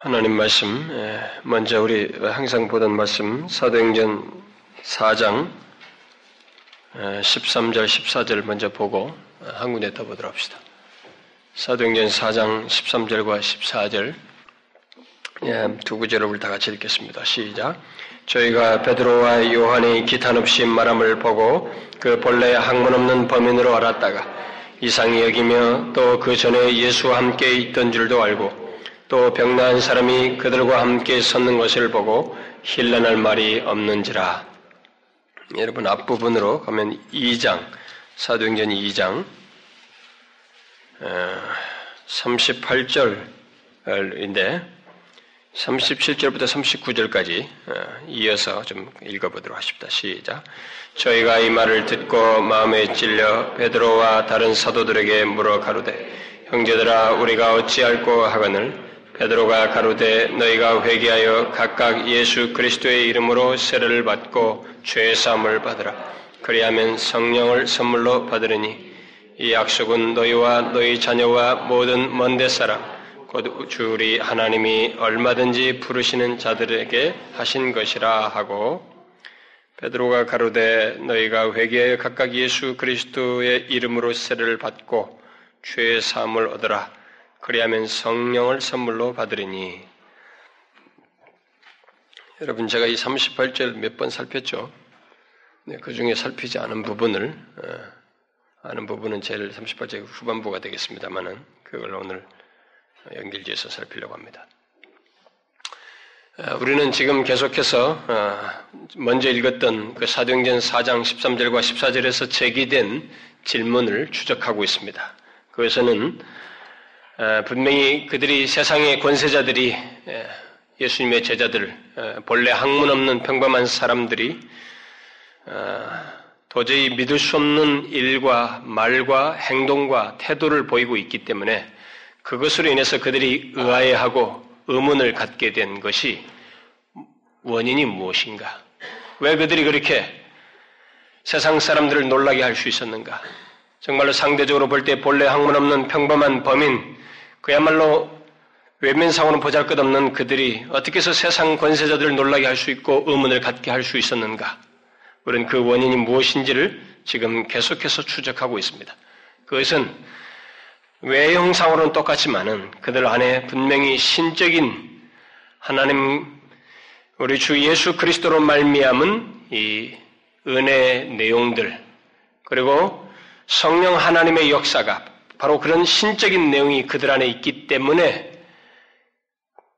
하나님 말씀, 먼저 우리 항상 보던 말씀, 사도행전 4장 13절, 14절 먼저 보고 한 군데 더 보도록 합시다. 사도행전 4장 13절과 14절 두 구절을 우리 다 같이 읽겠습니다. 시작. 저희가 베드로와 요한이 기탄 없이 말함을 보고 그 본래 학문 없는 범인으로 알았다가 이상히 여기며 또 그 전에 예수와 함께 있던 줄도 알고 또 병나은 사람이 그들과 함께 섰는 것을 보고 힐난할 말이 없는지라. 여러분 앞부분으로 가면 2장 사도행전 2장 38절인데 37절부터 39절까지 이어서 좀 읽어보도록 하십니다. 시작. 저희가 이 말을 듣고 마음에 찔려 베드로와 다른 사도들에게 물어 가로되 형제들아 우리가 어찌할꼬 하거늘 베드로가 가로되 너희가 회개하여 각각 예수 그리스도의 이름으로 세례를 받고 죄 사함을 받으라. 그리하면 성령을 선물로 받으리니 이 약속은 너희와 너희 자녀와 모든 먼데 사람 곧 주리 하나님이 얼마든지 부르시는 자들에게 하신 것이라 하고 베드로가 가로되 너희가 회개하여 각각 예수 그리스도의 이름으로 세례를 받고 죄 사함을 얻으라. 그리하면 성령을 선물로 받으리니 여러분 제가 이 38절 몇 번 살폈죠. 네, 그 중에 살피지 않은 부분을 어, 아는 부분은 제일 38절 후반부가 되겠습니다만은 그걸 오늘 연결지어서 살피려고 합니다. 어, 우리는 지금 계속해서 어, 먼저 읽었던 그 사도행전 4장 13절과 14절에서 제기된 질문을 추적하고 있습니다. 그것은 어, 분명히 그들이 세상의 권세자들이 예수님의 제자들, 본래 학문 없는 평범한 사람들이 어, 도저히 믿을 수 없는 일과 말과 행동과 태도를 보이고 있기 때문에 그것으로 인해서 그들이 의아해하고 의문을 갖게 된 것이 원인이 무엇인가? 왜 그들이 그렇게 세상 사람들을 놀라게 할 수 있었는가? 정말로 상대적으로 볼 때 본래 학문 없는 평범한 범인, 그야말로 외면상으로는 보잘 것 없는 그들이 어떻게 해서 세상 권세자들을 놀라게 할 수 있고 의문을 갖게 할 수 있었는가? 우리는 그 원인이 무엇인지를 지금 계속해서 추적하고 있습니다. 그것은 외형상으로는 똑같지만은 그들 안에 분명히 신적인 하나님 우리 주 예수 그리스도로 말미암은 이 은혜의 내용들 그리고 성령 하나님의 역사가 바로 그런 신적인 내용이 그들 안에 있기 때문에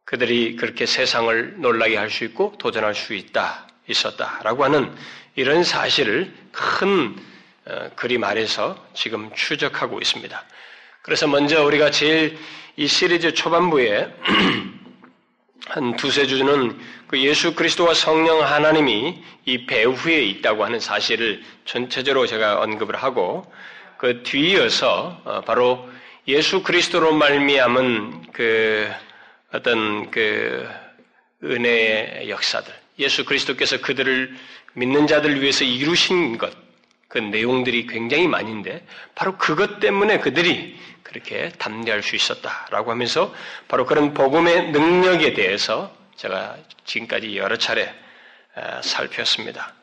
그들이 그렇게 세상을 놀라게 할 수 있고 도전할 수 있다, 있었다라고 하는 이런 사실을 큰 어, 그림 아래서 지금 추적하고 있습니다. 그래서 먼저 우리가 제일 이 시리즈 초반부에 한 두세 주는 그 예수 그리스도와 성령 하나님이 이 배후에 있다고 하는 사실을 전체적으로 제가 언급을 하고 그 뒤이어서 어, 바로 예수 그리스도로 말미암은 그 어떤 그 은혜의 역사들, 예수 그리스도께서 그들을 믿는 자들 위해서 이루신 것, 그 내용들이 굉장히 많은데 바로 그것 때문에 그들이 그렇게 담대할 수 있었다라고 하면서 바로 그런 복음의 능력에 대해서 제가 지금까지 여러 차례 어, 살폈습니다.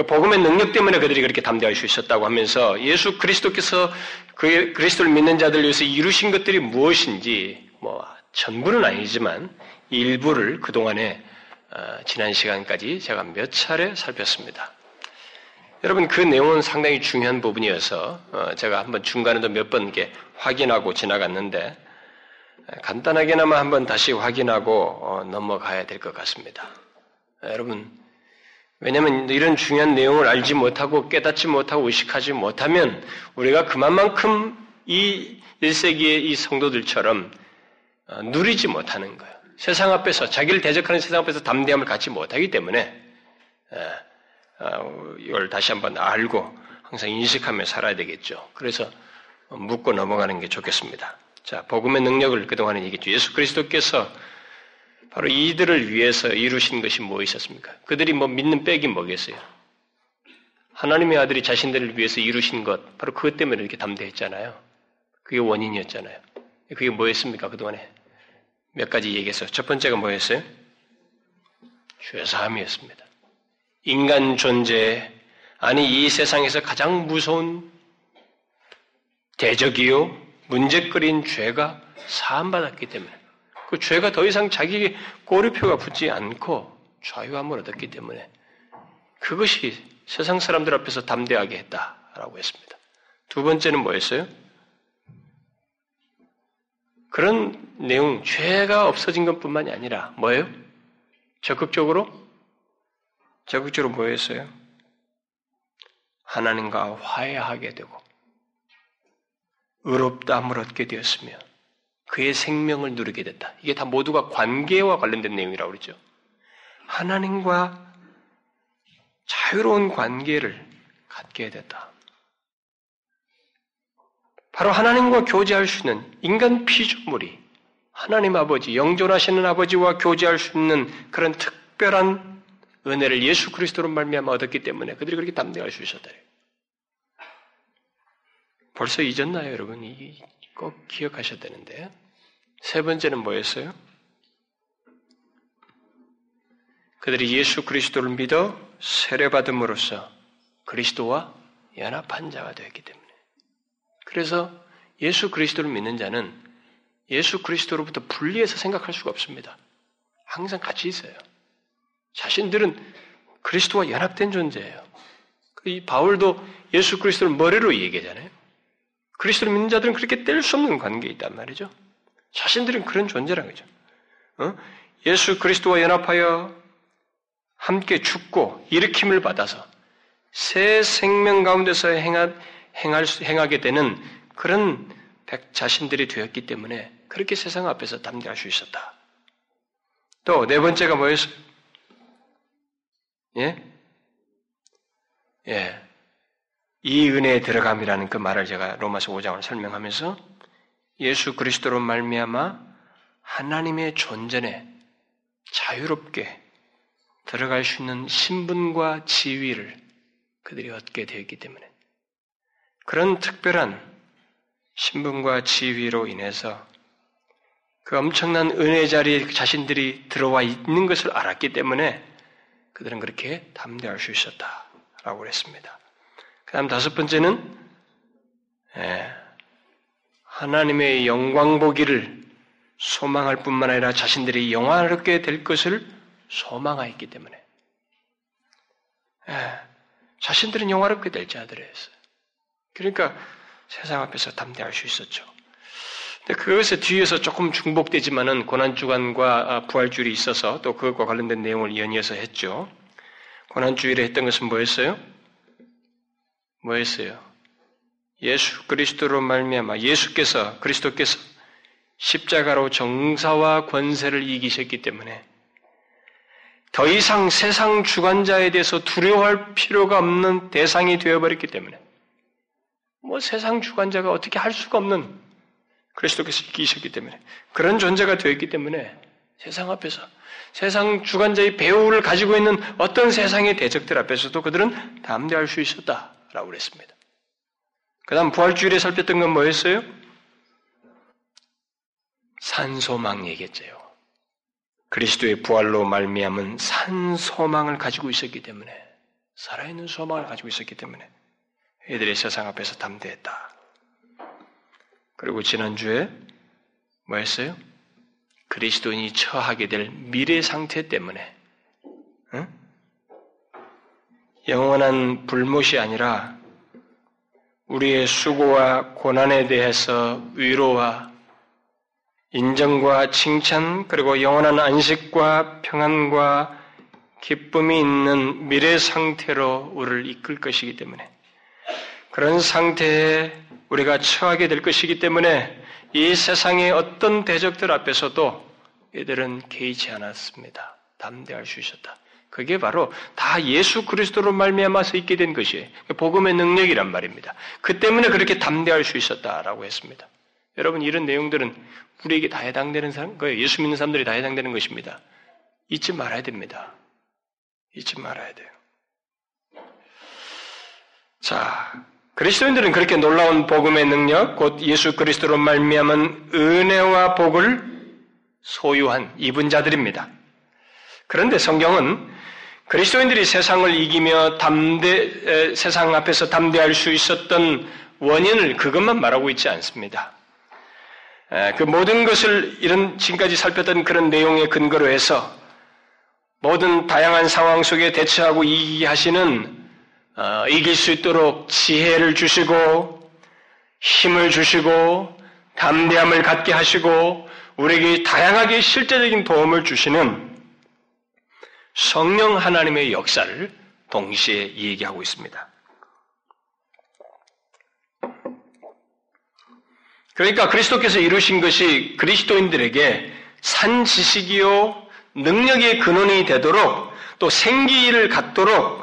어, 그 복음의 능력 때문에 그들이 그렇게 담대할 수 있었다고 하면서 예수 그리스도께서 그 그리스도를 믿는 자들 위해서 이루신 것들이 무엇인지 뭐 전부는 아니지만 일부를 그 동안에 어, 지난 시간까지 제가 몇 차례 살폈습니다. 여러분 그 내용은 상당히 중요한 부분이어서 어, 제가 한번 중간에도 몇번 이렇게 확인하고 지나갔는데 간단하게나마 한번 다시 확인하고 어, 넘어가야 될 것 같습니다. 여러분 왜냐하면 이런 중요한 내용을 알지 못하고 깨닫지 못하고 의식하지 못하면 우리가 그만큼 이 1세기의 이 성도들처럼 어, 누리지 못하는 거예요. 세상 앞에서 자기를 대적하는 세상 앞에서 담대함을 갖지 못하기 때문에 어, 이걸 다시 한번 알고 항상 인식하며 살아야 되겠죠. 그래서 묻고 넘어가는 게 좋겠습니다. 자, 복음의 능력을 그동안에 얘기했죠. 예수 그리스도께서 바로 이들을 위해서 이루신 것이 무엇이었습니까? 그들이 뭐 믿는 백이 뭐겠어요? 하나님의 아들이 자신들을 위해서 이루신 것, 바로 그것 때문에 이렇게 담대했잖아요. 그게 원인이었잖아요. 그게 뭐였습니까? 그동안에? 몇 가지 얘기했어요. 첫 번째가 뭐였어요? 죄사함이었습니다. 인간 존재, 아니 이 세상에서 가장 무서운 대적이요 문제거리인 죄가 사함받았기 때문에 그 죄가 더 이상 자기에게 꼬리표가 붙지 않고 자유함을 얻었기 때문에 그것이 세상 사람들 앞에서 담대하게 했다라고 했습니다. 두 번째는 뭐였어요? 그런 내용, 죄가 없어진 것 뿐만이 아니라 뭐예요? 적극적으로? 적극적으로 뭐였어요? 하나님과 화해하게 되고 의롭다함을 얻게 되었으며 그의 생명을 누리게 됐다. 이게 다 모두가 관계와 관련된 내용이라고 그러죠. 하나님과 자유로운 관계를 갖게 됐다. 바로 하나님과 교제할 수 있는 인간 피조물이 하나님 아버지, 영존하시는 아버지와 교제할 수 있는 그런 특별한 은혜를 예수 그리스도로 말미암아 얻었기 때문에 그들이 그렇게 담대할 수 있었다. 벌써 잊었나요, 여러분? 꼭 기억하셔야 되는데. 세 번째는 뭐였어요? 그들이 예수 그리스도를 믿어 세례받음으로써 그리스도와 연합한 자가 되었기 때문에. 그래서 예수 그리스도를 믿는 자는 예수 그리스도로부터 분리해서 생각할 수가 없습니다. 항상 같이 있어요. 자신들은 그리스도와 연합된 존재예요. 이 바울도 예수 그리스도를 머리로 얘기하잖아요. 그리스도를 믿는 자들은 그렇게 뗄 수 없는 관계에 있단 말이죠. 자신들은 그런 존재란 거죠. 어? 예수 그리스도와 연합하여 함께 죽고 일으킴을 받아서 새 생명 가운데서 행하, 행할, 행하게 되는 그런 자신들이 되었기 때문에 그렇게 세상 앞에서 담대할 수 있었다. 또 네 번째가 뭐였어요? 예? 예. 이 은혜에 들어감이라는 그 말을 제가 로마서 5장을 설명하면서 예수 그리스도로 말미암아 하나님의 존재에 자유롭게 들어갈 수 있는 신분과 지위를 그들이 얻게 되었기 때문에 그런 특별한 신분과 지위로 인해서 그 엄청난 은혜 자리에 자신들이 들어와 있는 것을 알았기 때문에 그들은 그렇게 담대할 수 있었다라고 그랬습니다. 그 다음 다섯 번째는 예, 하나님의 영광 보기를 소망할 뿐만 아니라 자신들이 영화롭게 될 것을 소망하였기 때문에 예, 자신들은 영화롭게 될 자들이었어요. 그러니까 세상 앞에서 담대할 수 있었죠. 근데 그것에 뒤에서 조금 중복되지만은 고난주간과 아, 부활주일이 있어서 또 그것과 관련된 내용을 연이어서 했죠. 고난주일에 했던 것은 뭐였어요? 뭐였어요? 예수 그리스도로 말미암아 예수께서 그리스도께서 십자가로 정사와 권세를 이기셨기 때문에 더 이상 세상 주관자에 대해서 두려워할 필요가 없는 대상이 되어버렸기 때문에 뭐 세상 주관자가 어떻게 할 수가 없는 그리스도께서 이기셨기 때문에 그런 존재가 되었기 때문에 세상 앞에서 세상 주관자의 배후를 가지고 있는 어떤 세상의 대적들 앞에서도 그들은 담대할 수 있었다 라고 그랬습니다. 그 다음 부활주일에 살폈던 건 뭐였어요? 산소망 얘기했죠. 그리스도의 부활로 말미암은 산소망을 가지고 있었기 때문에 살아있는 소망을 가지고 있었기 때문에 애들이 세상 앞에서 담대했다. 그리고 지난주에 뭐였어요? 그리스도인이 처하게 될 미래 상태 때문에 응? 영원한 불못이 아니라 우리의 수고와 고난에 대해서 위로와 인정과 칭찬 그리고 영원한 안식과 평안과 기쁨이 있는 미래 상태로 우리를 이끌 것이기 때문에 그런 상태에 우리가 처하게 될 것이기 때문에 이 세상의 어떤 대적들 앞에서도 이들은 개의치 않았습니다. 담대할 수 있었다. 그게 바로 다 예수 그리스도로 말미암아서 있게 된 것이에요. 복음의 능력이란 말입니다. 그 때문에 그렇게 담대할 수 있었다라고 했습니다. 여러분 이런 내용들은 우리에게 다 해당되는 사람, 거예요. 예수 믿는 사람들이 다 해당되는 것입니다. 잊지 말아야 됩니다. 잊지 말아야 돼요. 자, 그리스도인들은 그렇게 놀라운 복음의 능력, 곧 예수 그리스도로 말미암은 은혜와 복을 소유한 입은 자들입니다. 그런데 성경은 그리스도인들이 세상을 이기며 담대, 세상 앞에서 담대할 수 있었던 원인을 그것만 말하고 있지 않습니다. 그 모든 것을 이런 지금까지 살폈던 그런 내용의 근거로 해서 모든 다양한 상황 속에 대처하고 이기게 하시는 어, 이길 수 있도록 지혜를 주시고 힘을 주시고 담대함을 갖게 하시고 우리에게 다양하게 실제적인 도움을 주시는 성령 하나님의 역사를 동시에 얘기하고 있습니다. 그러니까 그리스도께서 이루신 것이 그리스도인들에게 산 지식이요 능력의 근원이 되도록 또 생기를 갖도록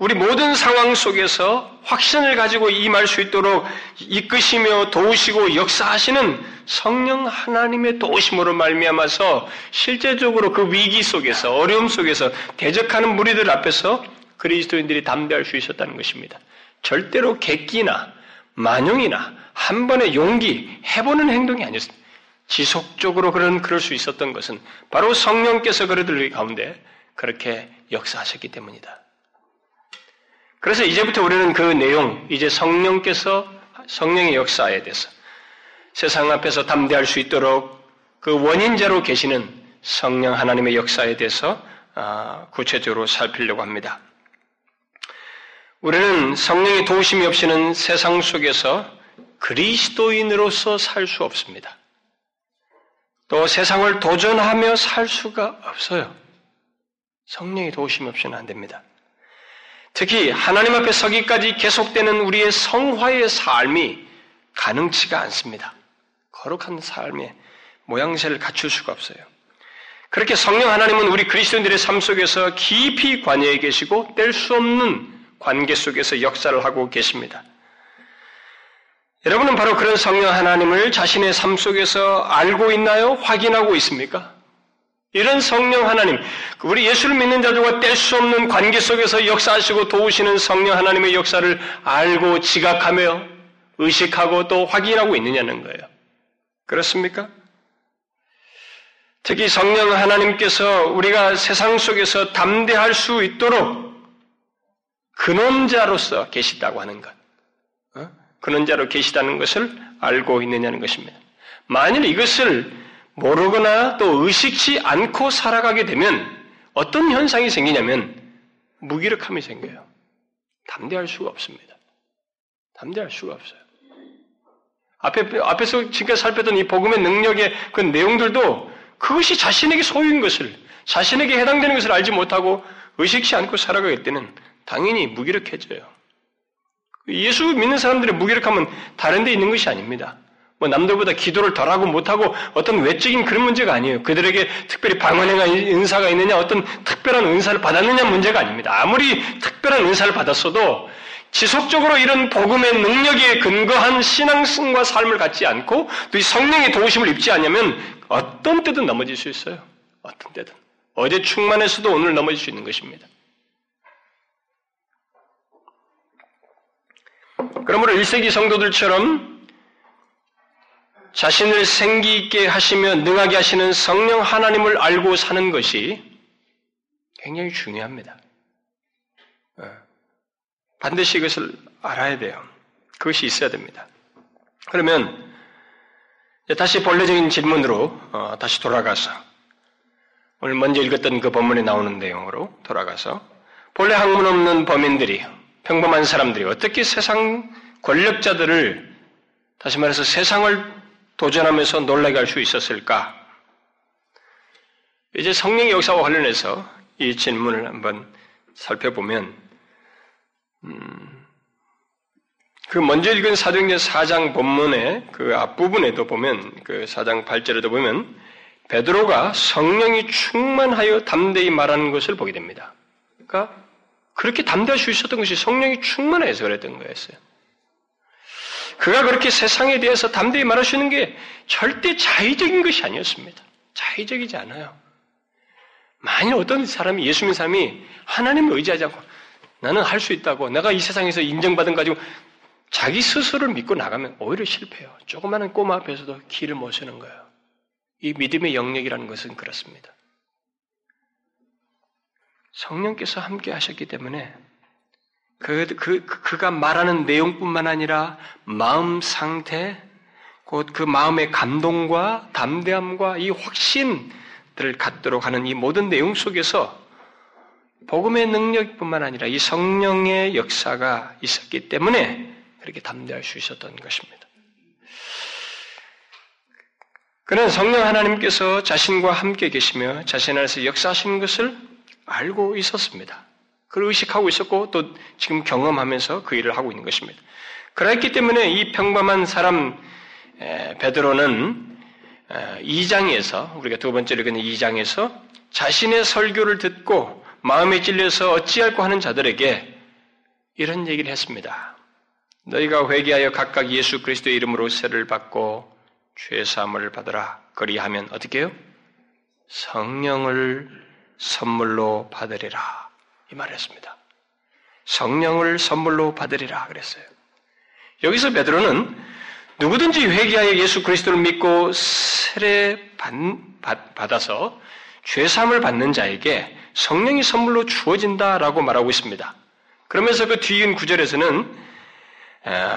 우리 모든 상황 속에서 확신을 가지고 임할 수 있도록 이끄시며 도우시고 역사하시는 성령 하나님의 도우심으로 말미암아서 실제적으로 그 위기 속에서 어려움 속에서 대적하는 무리들 앞에서 그리스도인들이 담대할 수 있었다는 것입니다. 절대로 객기나 만용이나 한 번의 용기 해보는 행동이 아니었습니다. 지속적으로 그런 그럴 수 있었던 것은 바로 성령께서 그들의 가운데 그렇게 역사하셨기 때문이다. 그래서 이제부터 우리는 그 내용, 이제 성령께서 성령의 역사에 대해서 세상 앞에서 담대할 수 있도록 그 원인자로 계시는 성령 하나님의 역사에 대해서 아, 구체적으로 살피려고 합니다. 우리는 성령의 도우심이 없이는 세상 속에서 그리스도인으로서 살 수 없습니다. 또 세상을 도전하며 살 수가 없어요. 성령의 도우심이 없이는 안 됩니다. 특히 하나님 앞에 서기까지 계속되는 우리의 성화의 삶이 가능치가 않습니다. 거룩한 삶의 모양새를 갖출 수가 없어요. 그렇게 성령 하나님은 우리 그리스도인들의 삶 속에서 깊이 관여해 계시고 뗄 수 없는 관계 속에서 역사를 하고 계십니다. 여러분은 바로 그런 성령 하나님을 자신의 삶 속에서 알고 있나요? 확인하고 있습니까? 이런 성령 하나님, 우리 예수를 믿는 자들과 뗄 수 없는 관계 속에서 역사하시고 도우시는 성령 하나님의 역사를 알고 지각하며 의식하고 또 확인하고 있느냐는 거예요. 그렇습니까? 특히 성령 하나님께서 우리가 세상 속에서 담대할 수 있도록 근원자로서 계시다고 하는 것. 어? 근원자로 계시다는 것을 알고 있느냐는 것입니다. 만일 이것을 모르거나 또 의식치 않고 살아가게 되면 어떤 현상이 생기냐면 무기력함이 생겨요. 담대할 수가 없습니다. 담대할 수가 없어요. 앞에, 앞에서 지금까지 살폈던 이 복음의 능력의 그 내용들도 그것이 자신에게 소유인 것을, 자신에게 해당되는 것을 알지 못하고 의식치 않고 살아가게 되는 당연히 무기력해져요. 예수 믿는 사람들의 무기력함은 다른 데 있는 것이 아닙니다. 뭐 남들보다 기도를 덜하고 못하고 어떤 외적인 그런 문제가 아니에요. 그들에게 특별히 방언의 은사가 있느냐, 어떤 특별한 은사를 받았느냐 문제가 아닙니다. 아무리 특별한 은사를 받았어도 지속적으로 이런 복음의 능력에 근거한 신앙성과 삶을 갖지 않고 또 이 성령의 도우심을 입지 않으면 어떤 때든 넘어질 수 있어요. 어떤 때든. 어제 충만해서도 오늘 넘어질 수 있는 것입니다. 그러므로 1세기 성도들처럼 자신을 생기 있게 하시며 능하게 하시는 성령 하나님을 알고 사는 것이 굉장히 중요합니다. 어. 반드시 이것을 알아야 돼요. 그것이 있어야 됩니다. 그러면 다시 본래적인 질문으로 어, 다시 돌아가서 오늘 먼저 읽었던 그 본문에 나오는 내용으로 돌아가서 본래 학문 없는 범인들이 평범한 사람들이 어떻게 세상 권력자들을 다시 말해서 세상을 도전하면서 할수 있었을까? 이제 성령의 역사와 관련해서 이 질문을 한번 살펴보면, 음, 그 먼저 읽은 사도행전 4장 본문의 그 앞부분에도 보면, 그 4장 8절에도 보면, 베드로가 성령이 충만하여 담대히 말하는 것을 보게 됩니다. 그러니까 그렇게 담대할 수 있었던 것이 성령이 충만해서 그랬던 거였어요. 그가 그렇게 세상에 대해서 담대히 있는 게 절대 자의적인 것이 아니었습니다. 자의적이지 않아요. 만일 어떤 사람이 예수 사람이 하나님을 의지하지 않고 나는 할 수 있다고 내가 이 세상에서 인정받은 가지고 자기 스스로를 믿고 나가면 오히려 실패해요. 조그마한 꼬마 앞에서도 길을 못 서는 거예요. 이 믿음의 영역이라는 것은 그렇습니다. 성령께서 함께 하셨기 때문에 그, 그, 그, 그가 말하는 내용뿐만 아니라 마음 상태, 곧 그 마음의 감동과 담대함과 이 확신들을 갖도록 하는 이 모든 내용 속에서 복음의 능력뿐만 아니라 이 성령의 역사가 있었기 때문에 그렇게 담대할 수 있었던 것입니다. 그는 성령 하나님께서 자신과 함께 계시며 자신 안에서 역사하시는 것을 알고 있었습니다. 그걸 의식하고 있었고 또 지금 경험하면서 그 일을 하고 있는 것입니다. 그렇기 때문에 이 평범한 사람 베드로는 2장에서 우리가 두 번째로 읽은 2장에서 자신의 설교를 듣고 마음에 찔려서 어찌할까 하는 자들에게 이런 얘기를 했습니다. 너희가 회개하여 각각 예수 그리스도의 이름으로 세를 받고 죄 사함을 받으라. 그리하면 어떻게 해요? 성령을 선물로 받으리라. 이 말을 했습니다. 성령을 선물로 받으리라 그랬어요. 여기서 베드로는 누구든지 회개하여 예수 그리스도를 믿고 세례 받아서 죄사함을 받는 자에게 성령이 선물로 주어진다라고 말하고 있습니다. 그러면서 그 뒤인 구절에서는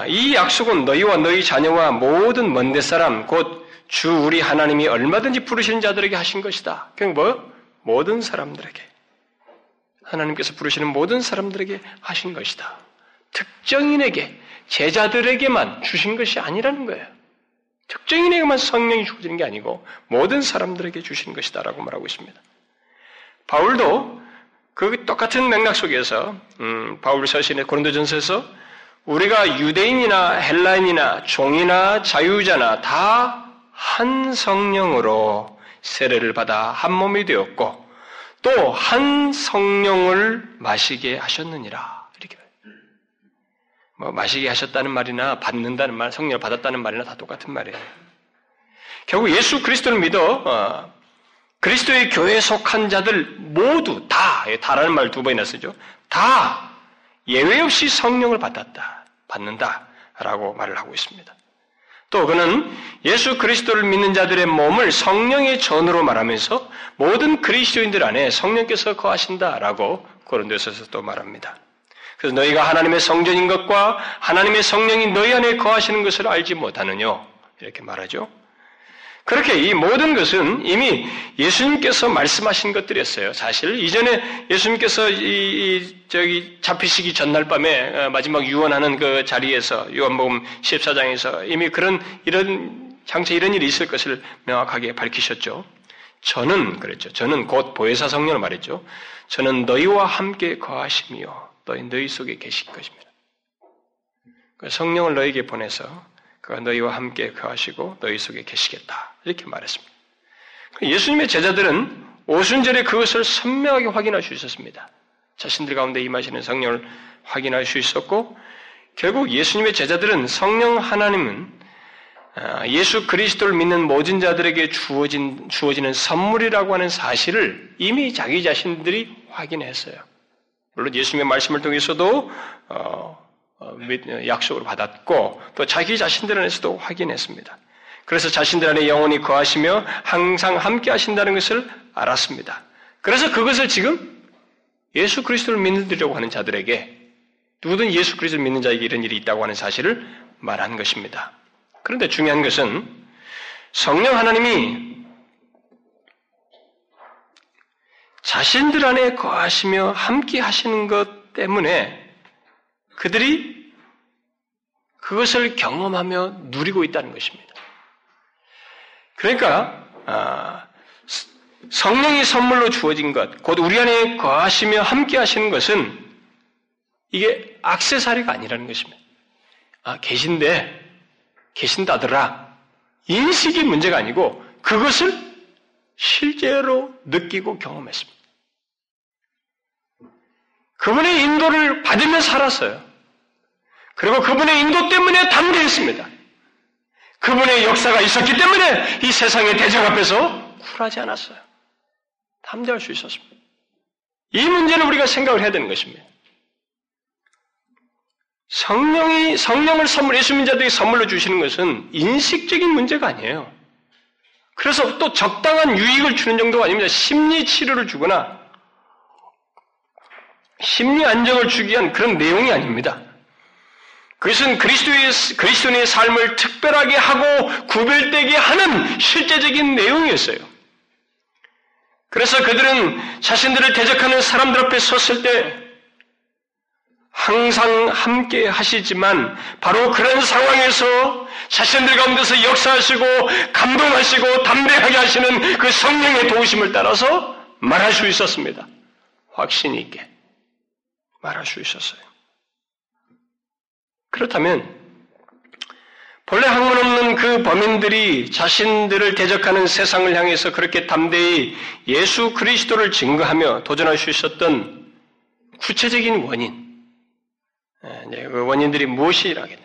이 약속은 너희와 너희 자녀와 모든 먼데 사람 곧 주 우리 하나님이 얼마든지 부르시는 자들에게 하신 것이다. 그냥 뭐 모든 사람들에게 하나님께서 부르시는 모든 사람들에게 하신 것이다. 특정인에게 제자들에게만 주신 것이 아니라는 거예요. 특정인에게만 성령이 주어지는 게 아니고 모든 사람들에게 주신 것이다라고 말하고 있습니다. 바울도 그 똑같은 맥락 속에서 음, 바울 서신의 고린도전서에서 우리가 유대인이나 헬라인이나 종이나 자유자나 다 한 성령으로 세례를 받아 한 몸이 되었고 또 한 성령을 마시게 하셨느니라. 이렇게 뭐 마시게 하셨다는 말이나 받는다는 말, 성령을 받았다는 말이나 다 똑같은 말이에요. 결국 예수 그리스도를 믿어 어, 그리스도의 교회에 속한 자들 모두 다 다라는 말 두 번이나 쓰죠. 다 예외 없이 성령을 받았다, 받는다라고 말을 하고 있습니다. 또 그는 예수 그리스도를 믿는 자들의 몸을 성령의 전으로 말하면서 모든 그리스도인들 안에 성령께서 거하신다라고 고린도서에서 또 말합니다. 그래서 너희가 하나님의 성전인 것과 하나님의 성령이 너희 안에 거하시는 것을 알지 못하느뇨 이렇게 말하죠. 그렇게 이 모든 것은 이미 예수님께서 말씀하신 것들이었어요. 사실 이전에 예수님께서 이, 이 저기 잡히시기 전날 밤에 어, 마지막 유언하는 그 자리에서 요한복음 14장에서 이미 그런 이런 장차 이런 일이 있을 것을 명확하게 밝히셨죠. 저는 그랬죠. 저는 곧 보혜사 성령을 말했죠. 저는 너희와 함께 거하시며 너희 너희 속에 계실 것입니다. 그 성령을 너에게 보내서 그가 너희와 함께 거하시고 너희 속에 계시겠다. 이렇게 말했습니다. 예수님의 제자들은 오순절에 그것을 선명하게 확인할 수 있었습니다. 자신들 가운데 임하시는 성령을 확인할 수 있었고, 결국 예수님의 제자들은 성령 하나님은 아, 예수 그리스도를 믿는 모든 자들에게 주어진, 주어지는 선물이라고 하는 사실을 이미 자기 자신들이 확인했어요. 물론 예수님의 말씀을 통해서도 어, 어, 약속을 받았고 또 자기 자신들 안에서도 확인했습니다. 그래서 자신들 안에 영원히 거하시며 항상 함께 하신다는 것을 알았습니다. 그래서 그것을 지금 예수 그리스도를 믿으려고 하는 자들에게 누구든 예수 그리스도를 믿는 자에게 이런 일이 있다고 하는 사실을 말한 것입니다. 그런데 중요한 것은 성령 하나님이 자신들 안에 거하시며 함께 하시는 것 때문에 그들이 그것을 경험하며 누리고 있다는 것입니다. 그러니까 아, 성령이 선물로 주어진 것, 곧 우리 안에 거하시며 함께 하시는 것은 이게 악세사리가 아니라는 것입니다. 아, 계신데, 계신다더라. 인식이 문제가 아니고 그것을 실제로 느끼고 경험했습니다. 그분의 인도를 받으며 살았어요. 그리고 그분의 인도 때문에 담대했습니다. 그분의 역사가 있었기 때문에 이 세상의 대적 앞에서 쿨하지 않았어요. 담대할 수 있었습니다. 이 문제는 우리가 생각을 해야 되는 것입니다. 성령이, 성령을 선물, 예수 민자들에게 선물로 주시는 것은 인식적인 문제가 아니에요. 그래서 또 적당한 유익을 주는 정도가 아닙니다. 심리 치료를 주거나 심리 안정을 주기 위한 그런 내용이 아닙니다. 그것은 그리스도의, 그리스도인의 삶을 특별하게 하고 구별되게 하는 실제적인 내용이었어요. 그래서 그들은 자신들을 대적하는 사람들 앞에 섰을 때 항상 함께 하시지만 바로 그런 상황에서 자신들 가운데서 역사하시고 감동하시고 담대하게 하시는 그 성령의 도우심을 따라서 말할 수 있었습니다. 확신 있게 말할 수 있었어요. 그렇다면 본래 학문 없는 그 범인들이 자신들을 대적하는 세상을 향해서 그렇게 담대히 예수 그리스도를 증거하며 도전할 수 있었던 구체적인 원인, 예, 그 원인들이 무엇이라겠냐?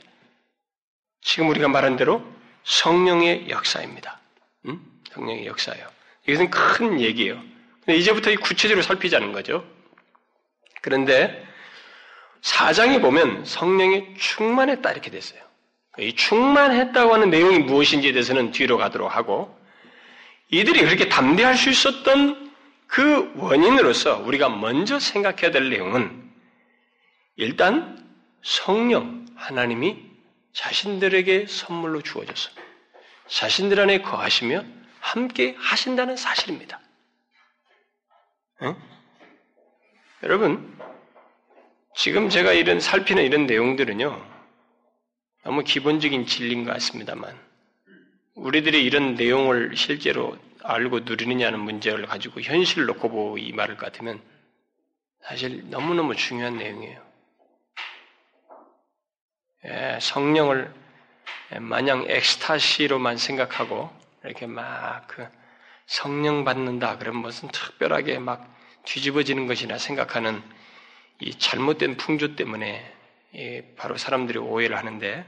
지금 우리가 말한 대로 성령의 역사입니다. 음? 성령의 역사예요. 이것은 큰 얘기예요. 근데 이제부터 이 구체적으로 살피자는 거죠. 그런데 사장에 보면 성령이 충만했다 이렇게 됐어요. 이 충만했다고 하는 내용이 무엇인지에 대해서는 뒤로 가도록 하고 이들이 그렇게 담대할 수 있었던 그 원인으로서 우리가 먼저 생각해야 될 내용은 일단 성령 하나님이 자신들에게 선물로 주어졌습니다. 자신들 안에 거하시며 함께 하신다는 사실입니다. 응? 여러분, 지금 제가 이런 살피는 이런 내용들은요, 너무 기본적인 진리인 것 같습니다만, 우리들이 이런 내용을 실제로 알고 누리느냐는 문제를 가지고 현실을 놓고 보고 이 말을 같으면 사실 너무너무 중요한 내용이에요. 예, 성령을 마냥 엑스타시로만 생각하고 이렇게 막 그 성령 받는다 그러면 무슨 특별하게 막 뒤집어지는 것이나 생각하는 이 잘못된 풍조 때문에 바로 사람들이 오해를 하는데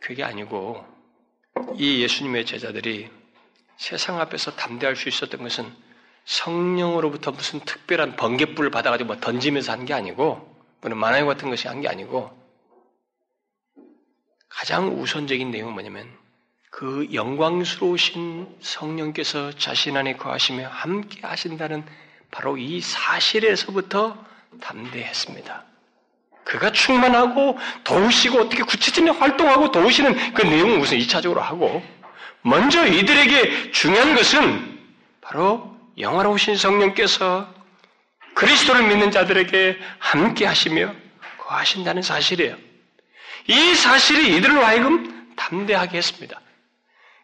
그게 아니고 이 예수님의 제자들이 세상 앞에서 담대할 수 있었던 것은 성령으로부터 무슨 특별한 번개불을 받아가지고 뭐 던지면서 한 게 아니고 만화유 같은 것이 한 게 아니고 가장 우선적인 내용은 뭐냐면 그 영광스러우신 성령께서 자신 안에 거하시며 함께 하신다는 바로 이 사실에서부터 담대했습니다. 그가 충만하고 도우시고 어떻게 구체적인 활동하고 도우시는 그 내용을 우선 2차적으로 하고 먼저 이들에게 중요한 것은 바로 영화로우신 성령께서 그리스도를 믿는 자들에게 함께 하시며 거하신다는 사실이에요. 이 사실이 이들로 하여금 담대하게 했습니다.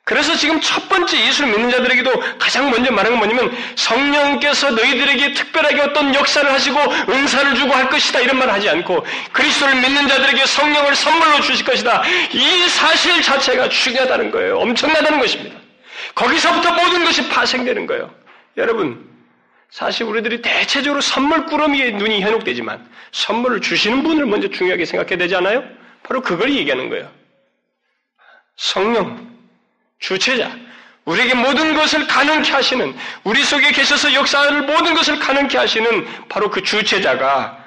그래서 지금 첫 번째 예수를 믿는 자들에게도 가장 먼저 말하는 건 뭐냐면 성령께서 너희들에게 특별하게 어떤 역사를 하시고 은사를 주고 할 것이다 이런 말을 하지 않고 그리스도를 믿는 자들에게 성령을 선물로 주실 것이다 이 사실 자체가 중요하다는 거예요. 엄청나다는 것입니다. 거기서부터 모든 것이 파생되는 거예요. 여러분 사실 우리들이 대체적으로 선물 꾸러미에 눈이 현혹되지만 선물을 주시는 분을 먼저 중요하게 생각해야 되지 않아요? 바로 그걸 얘기하는 거예요. 성령, 주체자, 우리에게 모든 것을 가능케 하시는, 우리 속에 계셔서 역사를 모든 것을 가능케 하시는 바로 그 주체자가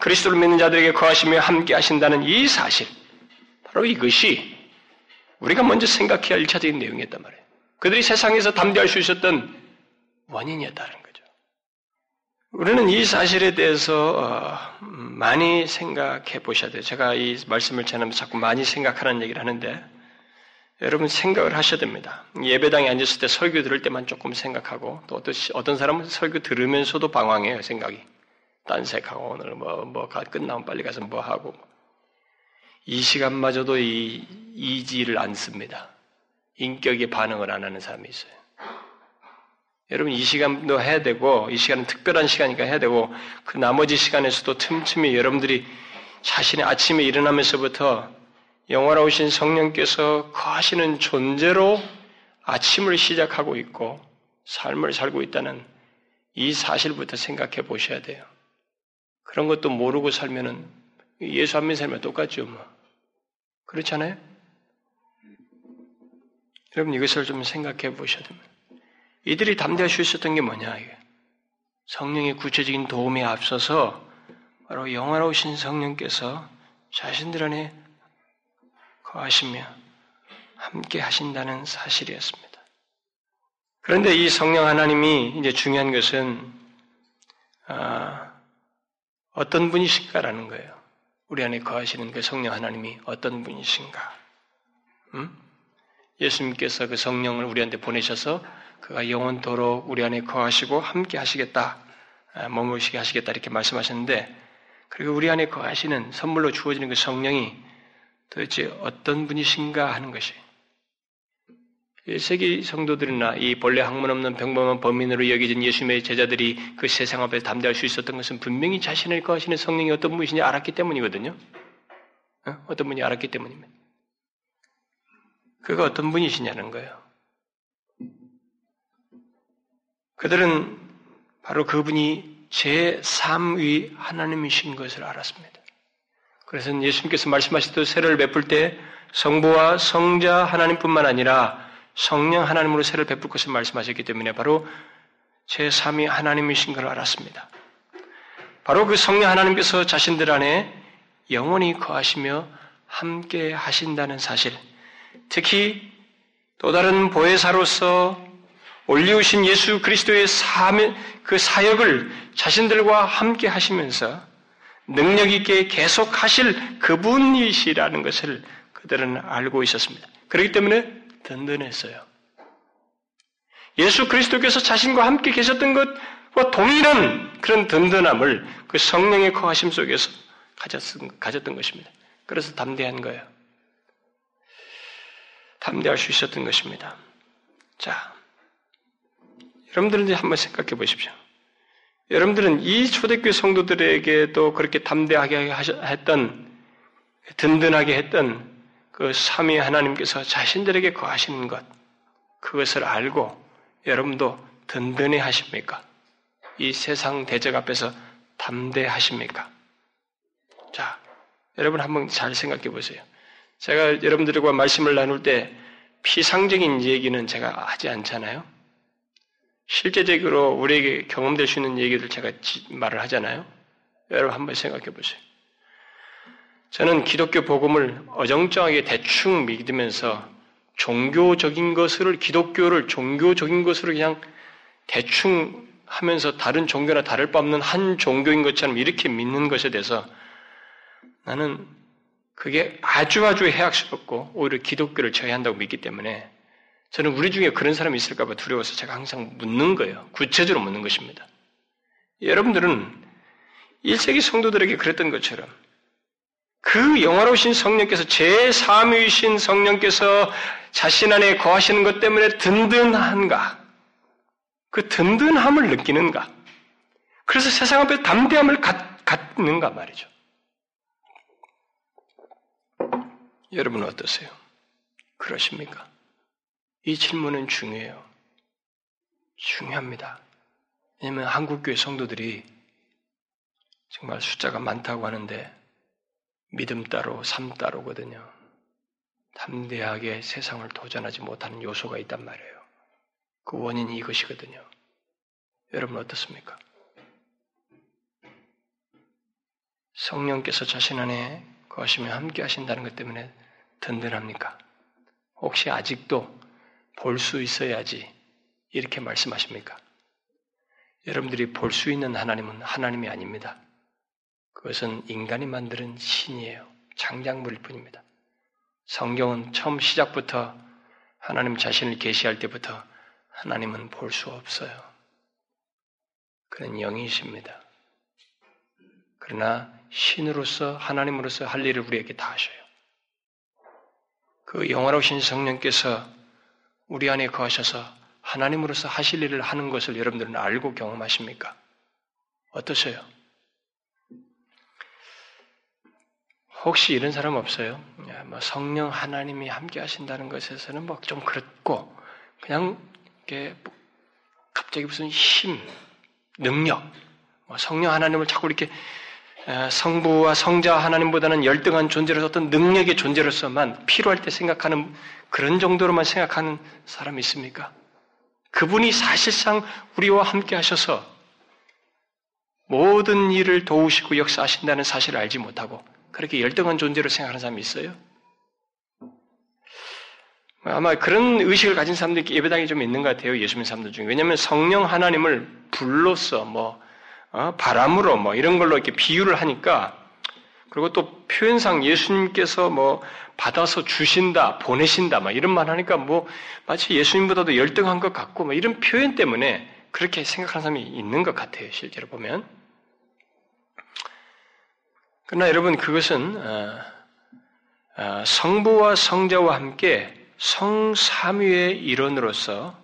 그리스도를 믿는 자들에게 거하시며 함께 하신다는 이 사실, 바로 이것이 우리가 먼저 생각해야 할 1차적인 내용이었단 말이에요. 그들이 세상에서 담대할 수 있었던 원인이었다는 거죠. 우리는 이 사실에 대해서 어, 많이 생각해 보셔야 돼요. 제가 이 말씀을 전하면서 자꾸 많이 생각하라는 얘기를 하는데 여러분 생각을 하셔야 됩니다. 예배당에 앉았을 때 설교 들을 때만 조금 생각하고 또 어떤 사람은 설교 들으면서도 방황해요 생각이 딴색하고 오늘 뭐뭐 끝나면 빨리 가서 뭐 하고 이 시간마저도 이 이지를 안 씁니다. 인격에 반응을 안 하는 사람이 있어요. 여러분 이 시간도 해야 되고 이 시간은 특별한 시간이니까 해야 되고 그 나머지 시간에서도 틈틈이 여러분들이 자신의 아침에 일어나면서부터 영원하오신 성령께서 거하시는 존재로 아침을 시작하고 있고 삶을 살고 있다는 이 사실부터 생각해 보셔야 돼요. 그런 것도 모르고 살면은 예수 안 믿는 사람이 똑같죠, 뭐. 그렇잖아요? 여러분 이것을 좀 생각해 보셔야 됩니다. 이들이 담대할 수 있었던 게 뭐냐. 성령의 구체적인 도움에 앞서서 바로 영원하오신 성령께서 자신들 안에 거하시며 함께 하신다는 사실이었습니다. 그런데 이 성령 하나님이 이제 중요한 것은 아, 어떤 분이신가라는 거예요. 우리 안에 거하시는 그 성령 하나님이 어떤 분이신가? 음? 예수님께서 그 성령을 우리한테 보내셔서 그가 영원토록 우리 안에 거하시고 함께 하시겠다, 아, 머무시게 하시겠다 이렇게 말씀하셨는데 그리고 우리 안에 거하시는 선물로 주어지는 그 성령이 도대체 어떤 분이신가 하는 것이 1세기 성도들이나 이 본래 학문 없는 평범한 범인으로 여겨진 예수님의 제자들이 그 세상 앞에 담대할 수 있었던 것은 분명히 자신을 거하시는 성령이 어떤 분이신지 알았기 때문이거든요. 어? 떤 분이 알았기 때문입니다. 그가 어떤 분이시냐는 거예요. 그들은 바로 그분이 제3위 하나님이신 것을 알았습니다. 그래서 예수님께서 말씀하시듯 세례를 베풀 때 성부와 성자 하나님뿐만 아니라 성령 하나님으로 세를 베풀 것을 말씀하셨기 때문에 바로 제3위 하나님이신 걸 알았습니다. 바로 그 성령 하나님께서 자신들 안에 영원히 거하시며 함께 하신다는 사실, 특히 또 다른 보혜사로서 올리우신 예수 그리스도의 그 사역을 자신들과 함께 하시면서 능력 있게 계속 하실 그분이시라는 것을 그들은 알고 있었습니다. 그렇기 때문에 든든했어요. 예수 그리스도께서 자신과 함께 계셨던 것과 동일한 그런 든든함을 그 성령의 거하심 속에서 가졌던 것입니다. 그래서 담대한 거예요. 담대할 수 있었던 것입니다. 자, 여러분들은 이제 한번 생각해 보십시오. 여러분들은 이 초대교회 성도들에게도 그렇게 담대하게 했던, 든든하게 했던 그 삼위 하나님께서 자신들에게 거하시는 것, 그것을 알고 여러분도 든든해 하십니까? 이 세상 대적 앞에서 담대하십니까? 자, 여러분 한번 잘 생각해 보세요. 제가 여러분들과 말씀을 나눌 때 피상적인 얘기는 제가 하지 않잖아요. 실제적으로 우리에게 경험될 수 있는 얘기들 제가 말을 하잖아요. 여러분 한번 생각해 보세요. 저는 기독교 복음을 어정쩡하게 대충 믿으면서 종교적인 것을 기독교를 종교적인 것으로 그냥 대충 하면서 다른 종교나 다를 바 없는 한 종교인 것처럼 이렇게 믿는 것에 대해서 나는 그게 아주 아주 해악스럽고 오히려 기독교를 저해한다고 믿기 때문에 저는 우리 중에 그런 사람이 있을까봐 두려워서 제가 항상 묻는 거예요. 구체적으로 묻는 것입니다. 여러분들은 1세기 성도들에게 그랬던 것처럼 그 영화로우신 성령께서 제3위이신 성령께서 자신 안에 거하시는 것 때문에 든든한가? 그 든든함을 느끼는가? 그래서 세상 앞에 담대함을 갖, 갖는가 말이죠. 여러분 어떠세요? 그러십니까? 이 질문은 중요해요. 중요합니다. 왜냐하면 한국교회 성도들이 정말 숫자가 많다고 하는데 믿음 따로, 삶 따로거든요. 담대하게 세상을 도전하지 못하는 요소가 있단 말이에요. 그 원인이 이것이거든요. 여러분 어떻습니까? 성령께서 자신 안에 거하시며 함께 하신다는 것 때문에 든든합니까? 혹시 아직도 볼 수 있어야지 이렇게 말씀하십니까? 여러분들이 볼 수 있는 하나님은 하나님이 아닙니다. 그것은 인간이 만드는 신이에요. 창작물일 뿐입니다. 성경은 처음 시작부터 하나님 자신을 계시할 때부터 하나님은 볼 수 없어요. 그는 영이십니다. 그러나 신으로서 하나님으로서 할 일을 우리에게 다 하셔요. 그 영화로우신 성령께서 우리 안에 거하셔서 하나님으로서 하실 일을 하는 것을 여러분들은 알고 경험하십니까? 어떠세요? 혹시 이런 사람 없어요? 뭐 성령 하나님이 함께 하신다는 것에서는 뭐좀 그렇고 그냥 이게 뭐 갑자기 무슨 힘, 능력, 뭐 성령 하나님을 자꾸 이렇게 성부와 성자 하나님보다는 열등한 존재로서 어떤 능력의 존재로서만 필요할 때 생각하는 그런 정도로만 생각하는 사람이 있습니까? 그분이 사실상 우리와 함께 하셔서 모든 일을 도우시고 역사하신다는 사실을 알지 못하고 그렇게 열등한 존재로 생각하는 사람이 있어요? 아마 그런 의식을 가진 사람들이 예배당에 좀 있는 것 같아요. 예수 믿는 사람들 중에. 왜냐하면 성령 하나님을 불로써 뭐 어? 바람으로 뭐 이런 걸로 이렇게 비유를 하니까 그리고 또 표현상 예수님께서 뭐 받아서 주신다, 보내신다, 막 이런 말 하니까 뭐 마치 예수님보다도 열등한 것 같고 뭐 이런 표현 때문에 그렇게 생각하는 사람이 있는 것 같아요. 실제로 보면. 그러나 여러분 그것은 어, 어, 성부와 성자와 함께 성삼위의 일원으로서 어,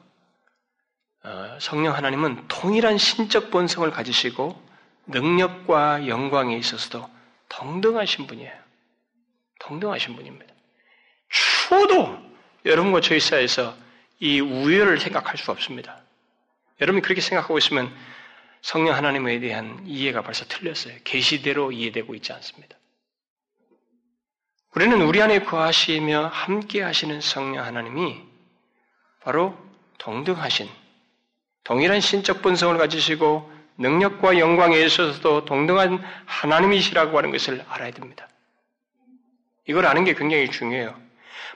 성령 하나님은 동일한 신적 본성을 가지시고 능력과 영광에 있어서도 동등하신 분이에요. 동등하신 분입니다. 추워도 여러분과 저희 사이에서 이 우열을 생각할 수 없습니다. 여러분이 그렇게 생각하고 있으면 성령 하나님에 대한 이해가 벌써 틀렸어요. 계시대로 이해되고 있지 않습니다. 우리는 우리 안에 거하시며 함께 하시는 성령 하나님이 바로 동등하신 동일한 신적 본성을 가지시고 능력과 영광에 있어서도 동등한 하나님이시라고 하는 것을 알아야 됩니다. 이걸 아는 게 굉장히 중요해요.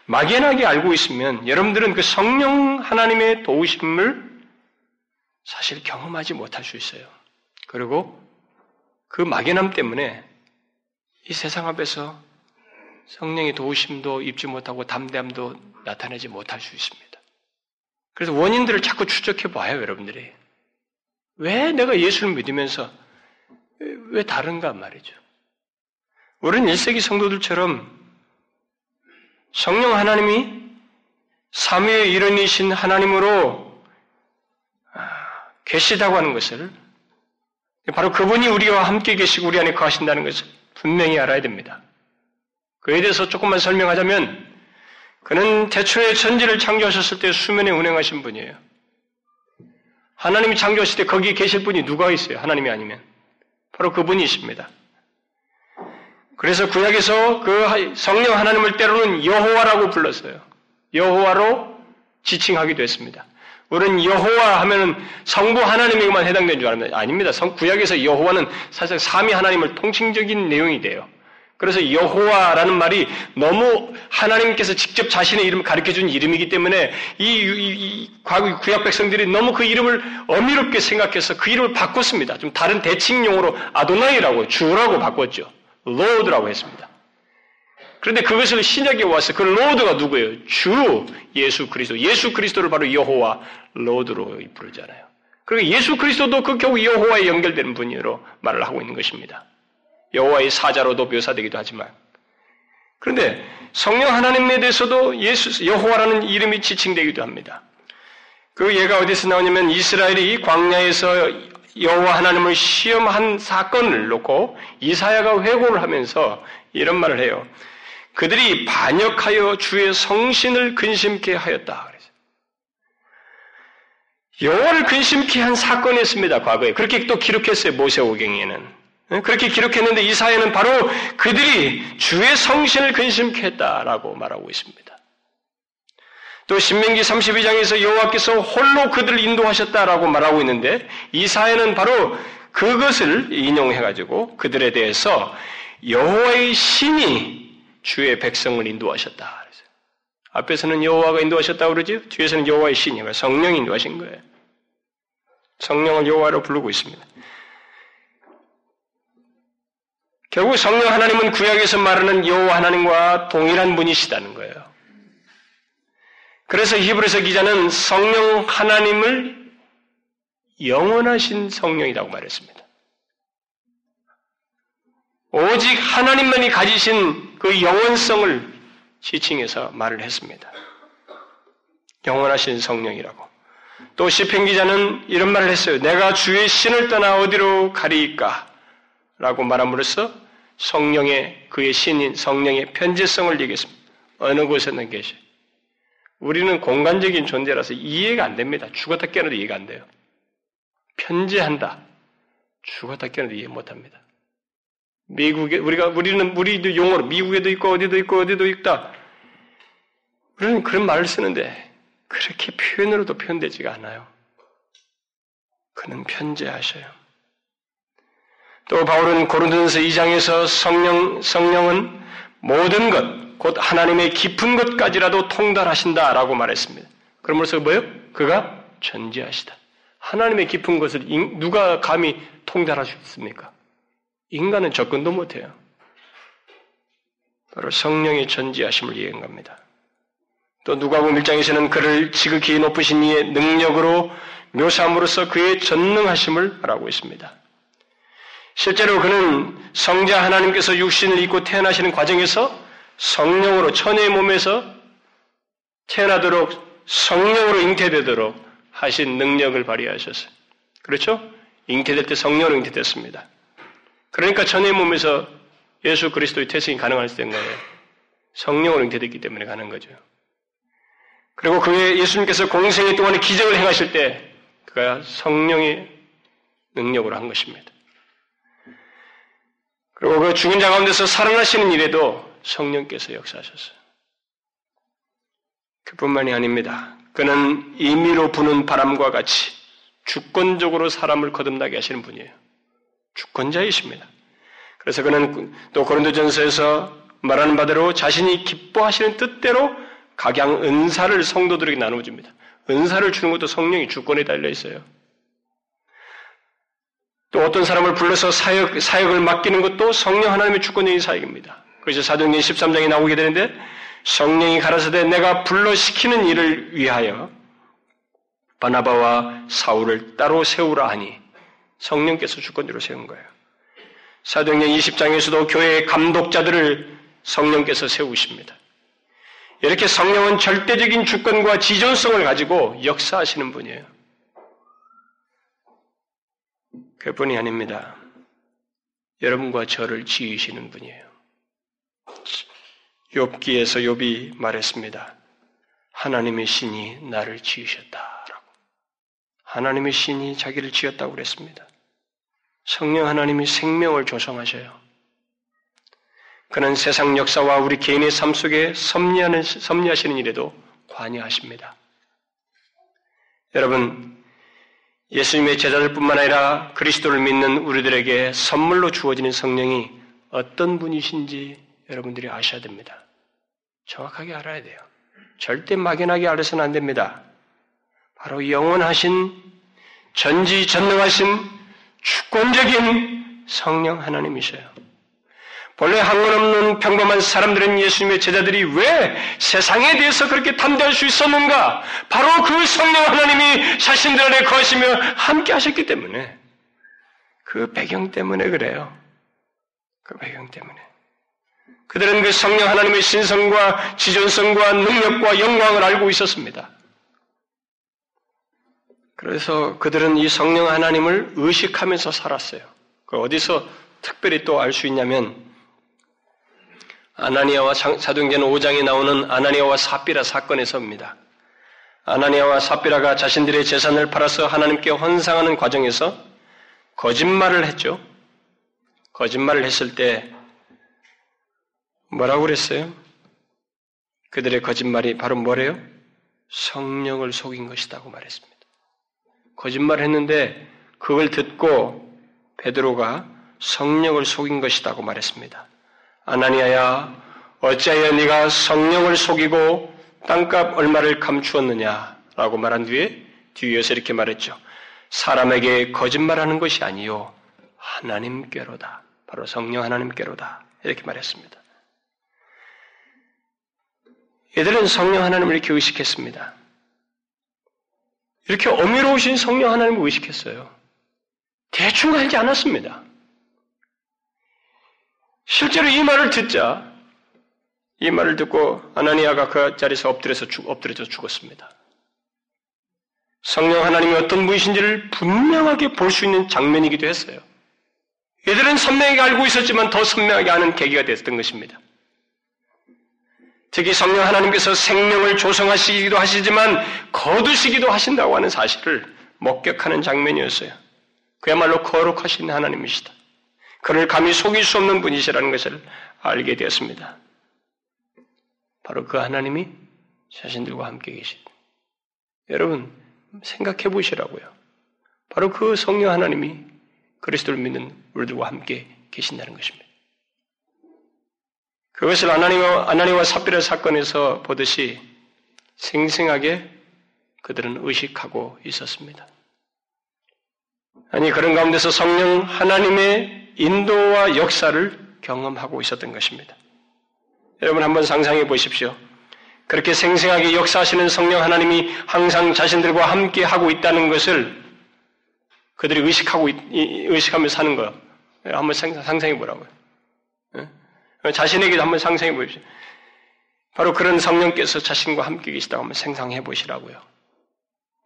막연하게 알고 있으면 여러분들은 그 성령 하나님의 도우심을 사실 경험하지 못할 수 있어요. 그리고 그 막연함 때문에 이 세상 앞에서 성령의 도우심도 입지 못하고 담대함도 나타내지 못할 수 있습니다. 그래서 원인들을 자꾸 추적해 봐요, 여러분들이. 왜 내가 예수를 믿으면서 왜 다른가 말이죠. 우리는 1세기 성도들처럼 성령 하나님이 삼위의 일원이신 하나님으로 아, 계시다고 하는 것을 바로 그분이 우리와 함께 계시고 우리 안에 거하신다는 것을 분명히 알아야 됩니다. 그에 대해서 조금만 설명하자면 그는 대초에 천지를 창조하셨을 때 수면에 운행하신 분이에요. 하나님이 창조하실 때 거기에 계실 분이 누가 있어요? 하나님이 아니면. 바로 그분이십니다. 그래서 구약에서 그 성령 하나님을 때로는 여호와라고 불렀어요. 여호와로 지칭하기도 했습니다. 우리는 여호와 하면은 성부 하나님에게만 해당되는 줄 압니다. 아닙니다. 구약에서 여호와는 사실 삼위 하나님을 통칭적인 내용이 돼요. 그래서 여호와라는 말이 너무 하나님께서 직접 자신의 이름을 가르쳐 준 이름이기 때문에 이, 이, 이 과거 구약 백성들이 너무 그 이름을 어미롭게 생각해서 그 이름을 바꿨습니다. 좀 다른 대칭용어로 아도나이라고 주라고 바꿨죠. Lord라고 했습니다. 그런데 그것을 신약에 와서 그 Lord가 누구예요? 주 예수 그리스도. 예수 그리스도를 바로 여호와 Lord로 부르잖아요. 그리고 예수 그리스도도 그 결국 여호와에 연결되는 분으로 말을 하고 있는 것입니다. 여호와의 사자로도 묘사되기도 하지만 그런데 성령 하나님에 대해서도 예수 여호와라는 이름이 지칭되기도 합니다. 그 예가 어디서 나오냐면 이스라엘이 광야에서 여호와 하나님을 시험한 사건을 놓고 이사야가 회고를 하면서 이런 말을 해요. 그들이 반역하여 주의 성신을 근심케 하였다. 여호와를 근심케 한 사건이었습니다. 과거에 그렇게 또 기록했어요. 모세오경에는 그렇게 기록했는데 이사야는 바로 그들이 주의 성신을 근심케 했다라고 말하고 있습니다. 또 신명기 32장에서 여호와께서 홀로 그들을 인도하셨다라고 말하고 있는데 이사야는 바로 그것을 인용해 가지고 그들에 대해서 여호와의 신이 주의 백성을 인도하셨다. 앞에서는 여호와가 인도하셨다고 그러지 뒤에서는 여호와의 신이 성령이 인도하신 거예요. 성령을 여호와로 부르고 있습니다. 결국 성령 하나님은 구약에서 말하는 여호와 하나님과 동일한 분이시다는 거예요. 그래서 히브리서 기자는 성령 하나님을 영원하신 성령이라고 말했습니다. 오직 하나님만이 가지신 그 영원성을 지칭해서 말을 했습니다. 영원하신 성령이라고. 또 시편 기자는 이런 말을 했어요. 내가 주의 신을 떠나 어디로 가리까? 라고 말함으로써 성령의 그의 신인 성령의 편지성을 얘기했습니다. 어느 곳에는 계시. 우리는 공간적인 존재라서 이해가 안 됩니다. 죽었다 깨어나도 이해가 안 돼요. 편지한다. 죽었다 깨어나도 이해 못 합니다. 미국에, 우리가, 우리는, 우리도 용어로 미국에도 있고 어디도 있고 어디도 있다. 우리는 그런 말을 쓰는데 그렇게 표현으로도 표현되지가 않아요. 그는 편지하셔요. 또 바울은 고린도전서 2장에서 성령 성령은 모든 것 곧 하나님의 깊은 것까지라도 통달하신다라고 말했습니다. 그러면서 뭐요? 그가 전지하시다. 하나님의 깊은 것을 누가 감히 있습니까? 인간은 접근도 못해요. 바로 성령의 전지하심을 얘기한 겁니다. 또 누가복음 1장에서는 그를 지극히 높으신 이의 능력으로 묘사함으로써 그의 전능하심을 말하고 있습니다. 실제로 그는 성자 하나님께서 육신을 입고 태어나시는 과정에서 성령으로 천의 몸에서 태어나도록 성령으로 잉태되도록 하신 능력을 발휘하셨어요. 그렇죠? 잉태될 때 성령으로 잉태됐습니다. 그러니까 천의 몸에서 예수 그리스도의 태생이 가능할 수 된 거예요. 성령으로 잉태됐기 때문에 가는 거죠. 그리고 그의 예수님께서 공생의 동안에 기적을 행하실 때 그가 성령의 능력으로 한 것입니다. 그리고 그 죽은 자 가운데서 살아나시는 일에도 성령께서 역사하셨어요. 그뿐만이 아닙니다. 그는 임의로 부는 바람과 같이 주권적으로 사람을 거듭나게 하시는 분이에요. 주권자이십니다. 그래서 그는 또 고린도전서에서 말하는 바대로 자신이 기뻐하시는 뜻대로 각양 은사를 성도들에게 나눠줍니다. 은사를 주는 것도 성령이 주권에 달려 있어요. 또 어떤 사람을 불러서 사역, 사역을 맡기는 것도 성령 하나님의 주권적인 사역입니다. 그래서 사도행전 13장에 나오게 되는데 성령이 가라사대 내가 불러 시키는 일을 위하여 바나바와 사울을 따로 세우라 하니 성령께서 주권대로 세운 거예요. 사도행전 20장에서도 교회의 감독자들을 성령께서 세우십니다. 이렇게 성령은 절대적인 주권과 지존성을 가지고 역사하시는 분이에요. 그뿐이 아닙니다. 여러분과 저를 지으시는 분이에요. 욥기에서 욥이 말했습니다. 하나님의 신이 나를 지으셨다라고. 하나님의 신이 자기를 지었다고 그랬습니다. 성령 하나님이 생명을 조성하셔요. 그는 세상 역사와 우리 개인의 삶 속에 섭리하는, 섭리하시는 일에도 관여하십니다. 여러분, 예수님의 제자들 뿐만 아니라 그리스도를 믿는 우리들에게 선물로 주어지는 성령이 어떤 분이신지 여러분들이 아셔야 됩니다. 정확하게 알아야 돼요. 절대 막연하게 알아서는 안 됩니다. 바로 영원하신 전지전능하신 주권적인 성령 하나님이셔요. 본래 한건없는 평범한 사람들은 예수님의 제자들이 왜 세상에 대해서 그렇게 담대할 수 있었는가? 바로 그 성령 하나님이 자신들 안에 거하시며 함께 하셨기 때문에 그 배경 때문에 그래요. 그 배경 때문에. 그들은 그 성령 하나님의 신성과 지존성과 능력과 영광을 알고 있었습니다. 그래서 그들은 이 성령 하나님을 의식하면서 살았어요. 그 어디서 특별히 또 알 수 있냐면 아나니아와 사도행전 5장에 나오는 아나니아와 사비라 사건에서입니다. 아나니아와 사비라가 자신들의 재산을 팔아서 하나님께 헌상하는 과정에서 거짓말을 했죠. 거짓말을 했을 때 뭐라고 그랬어요? 그들의 거짓말이 바로 뭐래요? 성령을 속인 것이다고 말했습니다. 거짓말을 했는데 그걸 듣고 베드로가 성령을 속인 것이다고 말했습니다. 아나니아야 어찌하여 네가 성령을 속이고 땅값 얼마를 감추었느냐라고 말한 뒤에 뒤에서 이렇게 말했죠. 사람에게 거짓말하는 것이 아니요 하나님께로다. 바로 성령 하나님께로다. 이렇게 말했습니다. 얘들은 성령 하나님을 이렇게 의식했습니다. 이렇게 어미로우신 성령 하나님을 의식했어요. 대충 알지 않았습니다. 실제로 이 말을 듣자 이 말을 듣고 아나니아가 그 자리에서 엎드려서 죽, 엎드려져 죽었습니다. 성령 하나님이 어떤 분이신지를 분명하게 볼 수 있는 장면이기도 했어요. 얘들은 선명하게 알고 있었지만 더 선명하게 아는 계기가 됐던 것입니다. 특히 성령 하나님께서 생명을 조성하시기도 하시지만 거두시기도 하신다고 하는 사실을 목격하는 장면이었어요. 그야말로 거룩하신 하나님이시다. 그를 감히 속일 수 없는 분이시라는 것을 알게 되었습니다. 바로 그 하나님이 자신들과 함께 계시다. 여러분 생각해 보시라고요. 바로 그 성령 하나님이 그리스도를 믿는 우리들과 함께 계신다는 것입니다. 그것을 아나니와, 아나니와 삽비라 사건에서 보듯이 생생하게 그들은 의식하고 있었습니다. 아니, 그런 가운데서 성령 하나님의 인도와 역사를 경험하고 있었던 것입니다. 여러분 한번 상상해 보십시오. 그렇게 생생하게 역사하시는 성령 하나님이 항상 자신들과 함께 하고 있다는 것을 그들이 의식하고, 의식하며 사는 거. 한번 상상해 보라고요. 자신에게도 한번 상상해 보십시오. 바로 그런 성령께서 자신과 함께 계시다고 한번 생상해 보시라고요.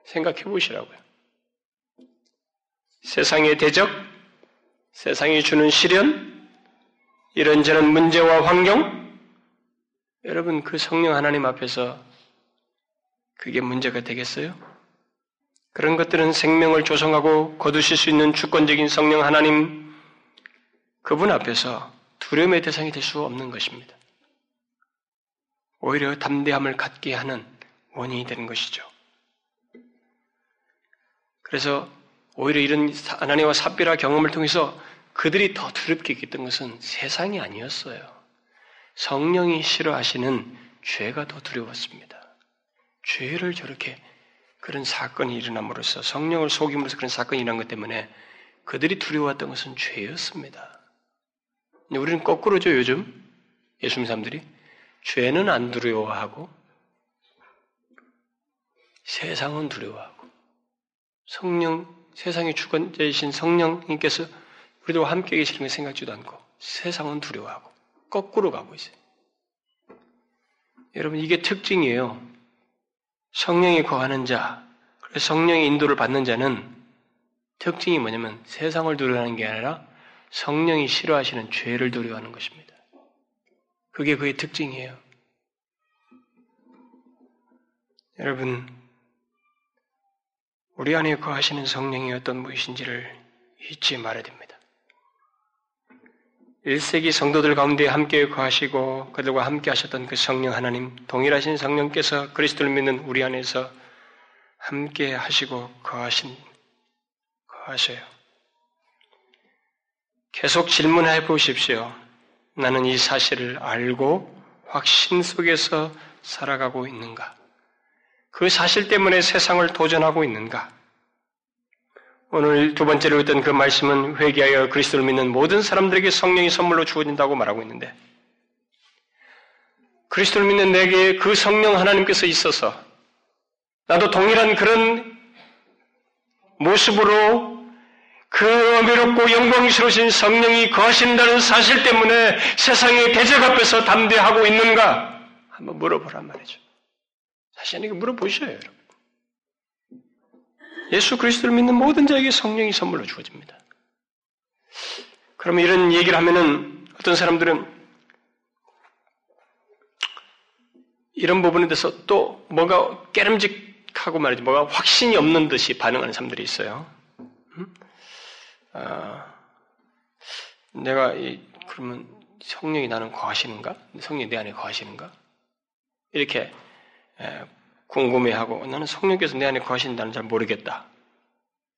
생각해 보시라고요. 세상의 대적, 세상이 주는 시련, 이런저런 문제와 환경, 여러분 그 성령 하나님 앞에서 그게 문제가 되겠어요? 그런 것들은 생명을 조성하고 거두실 수 있는 주권적인 성령 하나님 그분 앞에서 두려움의 대상이 될 수 없는 것입니다. 오히려 담대함을 갖게 하는 원인이 되는 것이죠. 그래서 오히려 이런 아나니와 삽비라 경험을 통해서 그들이 더 두렵게 여겼던 것은 세상이 아니었어요. 성령이 싫어하시는 죄가 더 두려웠습니다. 죄를 저렇게 그런 사건이 일어남으로써 성령을 속임으로써 그런 사건이 일어난 것 때문에 그들이 두려웠던 것은 죄였습니다. 우리는 거꾸로죠, 요즘. 예수님 사람들이. 죄는 안 두려워하고, 세상은 두려워하고, 성령, 세상의 주권자이신 성령님께서 우리들과 함께 계시는 걸 생각지도 않고 세상은 두려워하고 거꾸로 가고 있어요. 여러분 이게 특징이에요. 성령이 거하는 자, 성령의 인도를 받는 자는 특징이 뭐냐면 세상을 두려워하는 게 아니라 성령이 싫어하시는 죄를 두려워하는 것입니다. 그게 그의 특징이에요. 여러분, 우리 안에 거하시는 성령이 어떤 무엇인지를 잊지 말아야 됩니다. 1세기 성도들 가운데 함께 거하시고 그들과 함께 하셨던 그 성령 하나님, 동일하신 성령께서 그리스도를 믿는 우리 안에서 함께 하시고 거하신, 거하셔요. 계속 질문해 보십시오. 나는 이 사실을 알고 확신 속에서 살아가고 있는가? 그 사실 때문에 세상을 도전하고 있는가? 오늘 두 번째로 했던 그 말씀은 회개하여 그리스도를 믿는 모든 사람들에게 성령이 선물로 주어진다고 말하고 있는데 그리스도를 믿는 내게 그 성령 하나님께서 있어서 나도 동일한 그런 모습으로 그 어미롭고 영광스러우신 성령이 거하신다는 사실 때문에 세상의 대적 앞에서 담대하고 있는가? 한번 물어보란 말이죠. 자신에게 물어보셔요, 여러분. 예수 그리스도를 믿는 모든 자에게 성령이 선물로 주어집니다. 그러면 이런 얘기를 하면은 어떤 사람들은 이런 부분에 대해서 또 뭔가 깨름직하고 말이지, 뭐가 확신이 없는 듯이 반응하는 사람들이 있어요. 음? 아, 내가 이, 그러면 성령이 나는 거하시는가? 성령이 내 안에 거하시는가? 이렇게 궁금해하고 나는 성령께서 내 안에 거하신다는 잘 모르겠다.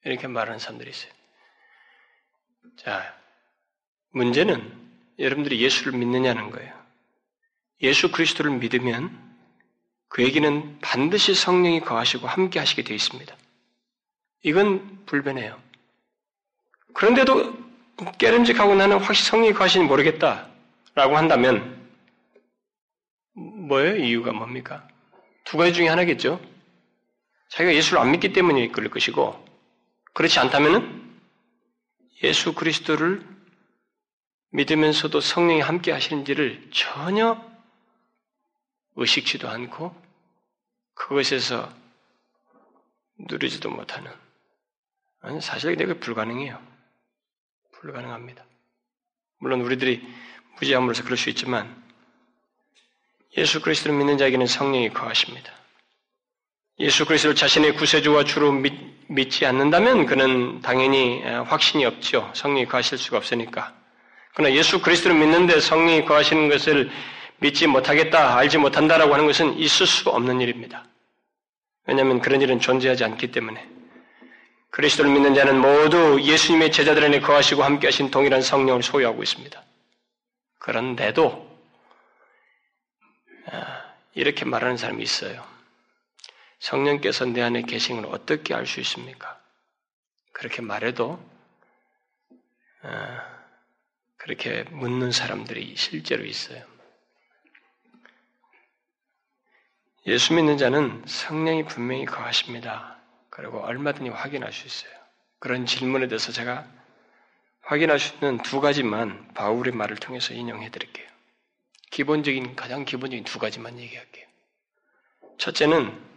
이렇게 말하는 사람들이 있어요. 자, 문제는 여러분들이 예수를 믿느냐는 거예요. 예수 그리스도를 믿으면 그에게는 반드시 성령이 거하시고 함께 하시게 되어 있습니다. 이건 불변해요. 그런데도 깨름직하고 나는 확실히 성령이 거하시니 모르겠다라고 한다면 뭐예요? 이유가 뭡니까? 두 가지 중에 하나겠죠. 자기가 예수를 안 믿기 때문에 그럴 것이고, 그렇지 않다면 예수 그리스도를 믿으면서도 성령이 함께 하시는지를 전혀 의식치도 않고 그것에서 누리지도 못하는 아니 사실 내가 불가능해요. 불가능합니다. 물론 우리들이 무지함으로써 그럴 수 있지만 예수 그리스도를 믿는 자에게는 성령이 거하십니다. 예수 그리스도를 자신의 구세주와 주로 믿, 지 않는다면 그는 당연히 확신이 없죠. 성령이 거하실 수가 없으니까. 그러나 예수 그리스도를 믿는데 성령이 거하시는 것을 믿지 못하겠다, 알지 못한다라고 하는 것은 있을 수 없는 일입니다. 왜냐하면 그런 일은 존재하지 않기 때문에. 그리스도를 믿는 자는 모두 예수님의 제자들 안에 거하시고 함께 하신 동일한 성령을 소유하고 있습니다. 그런데도 이렇게 말하는 사람이 있어요. 성령께서 내 안에 계신 걸 어떻게 알 수 있습니까? 그렇게 말해도 어, 그렇게 묻는 사람들이 실제로 있어요. 예수 믿는 자는 성령이 분명히 거하십니다. 그리고 얼마든지 확인할 수 있어요. 그런 질문에 대해서 제가 확인할 수 있는 두 가지만 바울의 말을 통해서 인용해 드릴게요. 기본적인, 가장 기본적인 두 가지만 얘기할게요. 첫째는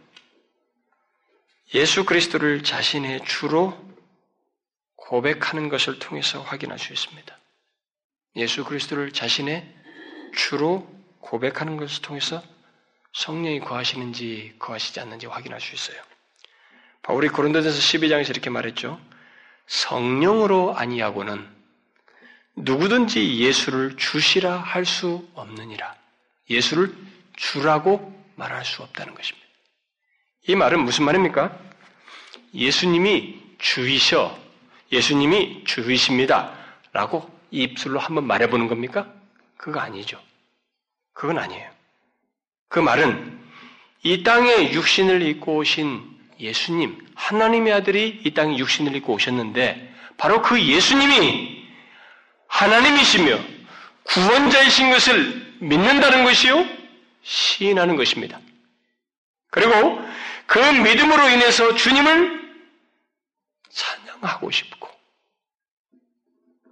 예수 그리스도를 자신의 주로 고백하는 것을 통해서 확인할 수 있습니다. 예수 그리스도를 자신의 주로 고백하는 것을 통해서 성령이 거하시는지 거하시지 않는지 확인할 수 있어요. 바울이 고린도전서 12장에서 이렇게 말했죠. 성령으로 아니하고는 누구든지 예수를 주시라 할 수 없느니라. 예수를 주라고 말할 수 없다는 것입니다. 이 말은 무슨 말입니까? 예수님이 주이셔, 예수님이 주이십니다. 라고 입술로 한번 말해보는 겁니까? 그거 아니죠. 그건 아니에요. 그 말은 이 땅에 육신을 입고 오신 예수님, 하나님의 아들이 이 땅에 육신을 입고 오셨는데, 바로 그 예수님이 하나님이시며 구원자이신 것을 믿는다는 것이요, 시인하는 것입니다. 그리고 그 믿음으로 인해서 주님을 찬양하고 싶고,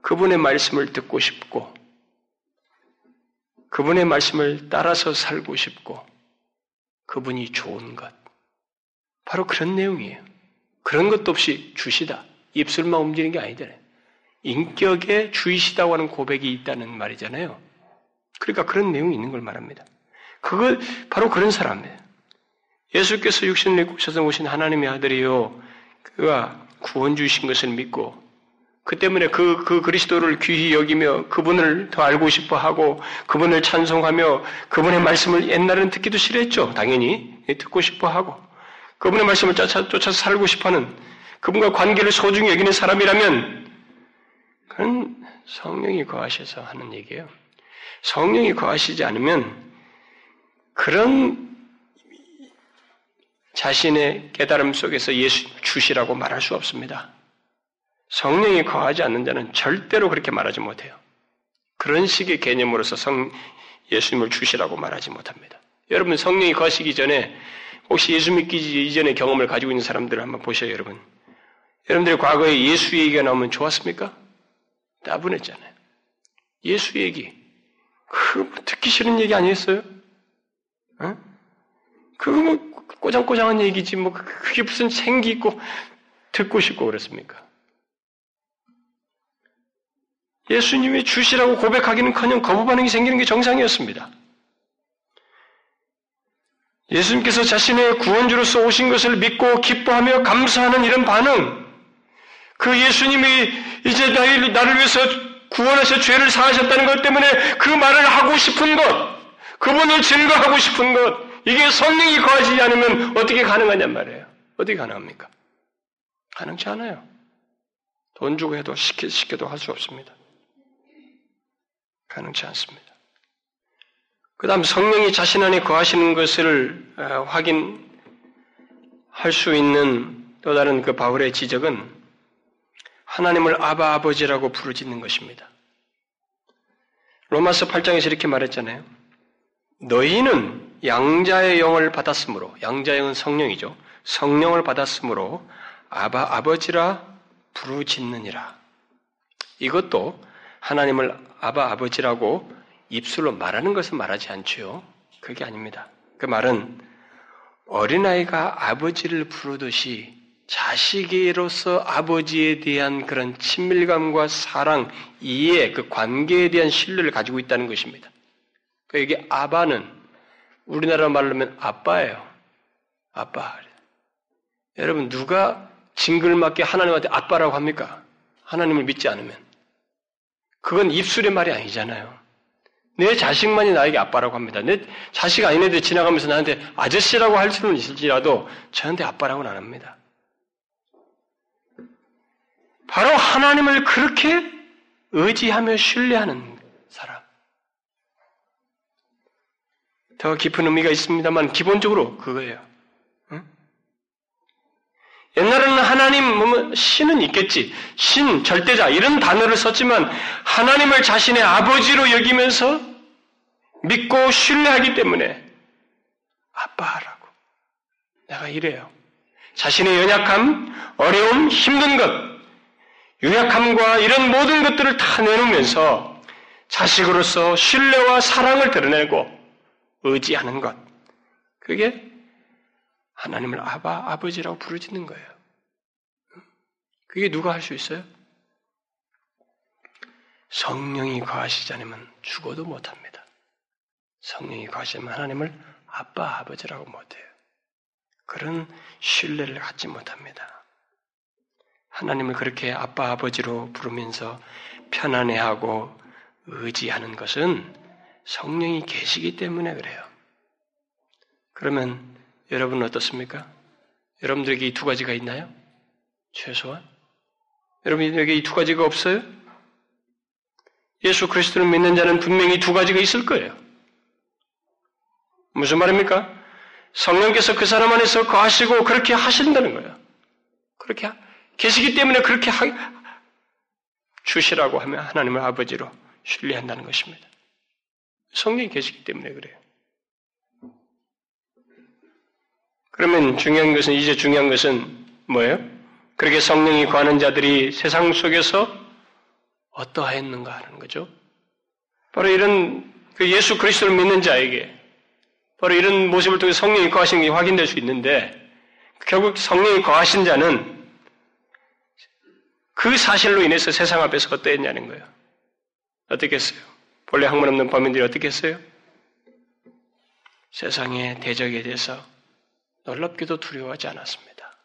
그분의 말씀을 듣고 싶고, 그분의 말씀을 따라서 살고 싶고, 그분이 좋은 것. 바로 그런 내용이에요. 그런 것도 없이 주시다. 입술만 움직이는 게 아니잖아요. 인격에 주이시다고 하는 고백이 있다는 말이잖아요. 그러니까 그런 내용이 있는 걸 말합니다. 그거 바로 그런 사람이에요. 예수께서 육신을 입고 오셔서 오신 하나님의 아들이요. 그가 구원 주신 것을 믿고 그 때문에 그, 그 그리스도를 귀히 여기며 그분을 더 알고 싶어 하고 그분을 찬송하며 그분의 말씀을 옛날에는 듣기도 싫어했죠. 당연히. 듣고 싶어 하고 그분의 말씀을 쫓아, 쫓아서 살고 싶어 하는 그분과 관계를 소중히 여기는 사람이라면 그건 성령이 거하셔서 하는 얘기예요. 성령이 거하시지 않으면 그런 자신의 깨달음 속에서 예수 주시라고 말할 수 없습니다. 성령이 거하지 않는 자는 절대로 그렇게 말하지 못해요. 그런 식의 개념으로서 성, 예수님을 주시라고 말하지 못합니다. 여러분 성령이 거시기 전에 혹시 예수 믿기 이전의 경험을 가지고 있는 사람들을 한번 보셔요, 여러분. 여러분들이 과거에 예수 얘기가 나오면 좋았습니까? 따분했잖아요. 예수 얘기. 그 듣기 싫은 얘기 아니었어요? 어? 그거 뭐 꼬장꼬장한 얘기지 뭐 그게 무슨 생기 있고 듣고 싶고 그랬습니까? 예수님이 주시라고 고백하기는커녕 거부 반응이 생기는 게 정상이었습니다. 예수님께서 자신의 구원주로서 오신 것을 믿고 기뻐하며 감사하는 이런 반응, 그 예수님이 이제 나를 위해서 구원하셔 죄를 사하셨다는 것 때문에 그 말을 하고 싶은 것, 그분을 증거하고 싶은 것, 이게 성령이 거하지 않으면 어떻게 가능하냔 말이에요. 어떻게 가능합니까? 가능치 않아요. 돈 주고 해도 시켜, 시켜도 할 수 없습니다. 가능치 않습니다. 그 다음 성령이 자신 안에 거하시는 것을 어, 확인할 수 있는 또 다른 그 바울의 지적은 하나님을 아바 아버지라고 부르짖는 것입니다. 로마서 8장에서 이렇게 말했잖아요. 너희는 양자의 영을 받았으므로 양자의 영은 성령이죠. 성령을 받았으므로 아바 아버지라 부르짖느니라. 이것도 하나님을 아바 아버지라고 입술로 말하는 것을 말하지 않죠. 그게 아닙니다. 그 말은 어린아이가 아버지를 부르듯이 자식으로서 아버지에 대한 그런 친밀감과 사랑, 이해, 그 관계에 대한 신뢰를 가지고 있다는 것입니다. 그 이게 아바는 우리나라 말로 하면 아빠예요. 아빠. 여러분 누가 징글맞게 하나님한테 아빠라고 합니까? 하나님을 믿지 않으면. 그건 입술의 말이 아니잖아요. 내 자식만이 나에게 아빠라고 합니다. 내 자식 아닌 애들 지나가면서 나한테 아저씨라고 할 수는 있을지라도 저한테 아빠라고는 안 합니다. 바로 하나님을 그렇게 의지하며 신뢰하는 사람. 더 깊은 의미가 있습니다만 기본적으로 그거예요. 응? 옛날에는 하나님 뭐 신은 있겠지. 신, 절대자 이런 단어를 썼지만 하나님을 자신의 아버지로 여기면서 믿고 신뢰하기 때문에 아빠라고 내가 이래요. 자신의 연약함, 어려움, 힘든 것, 유약함과 이런 모든 것들을 다 내놓으면서 자식으로서 신뢰와 사랑을 드러내고 의지하는 것. 그게 하나님을 아바, 아버지라고 부르짖는 거예요. 그게 누가 할 수 있어요? 성령이 거하시지 않으면 죽어도 못합니다. 성령이 거하시면 하나님을 아빠, 아버지라고 못해요. 그런 신뢰를 갖지 못합니다. 하나님을 그렇게 아빠, 아버지로 부르면서 편안해하고 의지하는 것은 성령이 계시기 때문에 그래요. 그러면 여러분은 어떻습니까? 여러분들에게 이 두 가지가 있나요? 최소한? 여러분에게 이 두 가지가 없어요? 예수 그리스도를 믿는 자는 분명히 두 가지가 있을 거예요. 무슨 말입니까? 성령께서 그 사람 안에서 거하시고 그렇게 하신다는 거예요. 그렇게 계시기 때문에 그렇게 하, 주시라고 하면 하나님을 아버지로 신뢰한다는 것입니다. 성령이 계시기 때문에 그래요. 그러면 중요한 것은 이제 중요한 것은 뭐예요? 그렇게 성령이 구하는 자들이 세상 속에서 어떠했는가 하는 거죠. 바로 이런 그 예수 그리스도를 믿는 자에게 바로 이런 모습을 통해 성령이 거하신 게 확인될 수 있는데 결국 성령이 거하신 자는 그 사실로 인해서 세상 앞에서 어떠했냐는 거예요. 어떻게 했어요? 본래 학문 없는 범인들이 어떻게 했어요? 세상의 대적에 대해서 놀랍게도 두려워하지 않았습니다.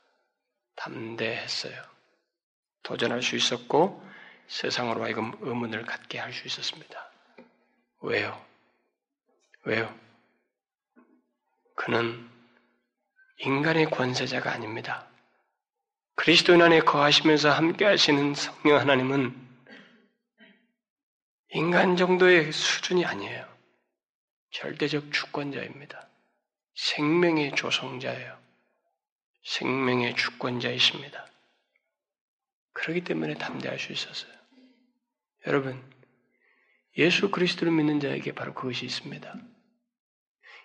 담대했어요. 도전할 수 있었고 세상으로 하여금 의문을 갖게 할 수 있었습니다. 왜요? 왜요? 그는 인간의 권세자가 아닙니다. 그리스도인 안에 거하시면서 함께 하시는 성령 하나님은 인간 정도의 수준이 아니에요. 절대적 주권자입니다. 생명의 조성자예요. 생명의 주권자이십니다. 그렇기 때문에 담대할 수 있었어요. 여러분, 예수 그리스도를 믿는 자에게 바로 그것이 있습니다.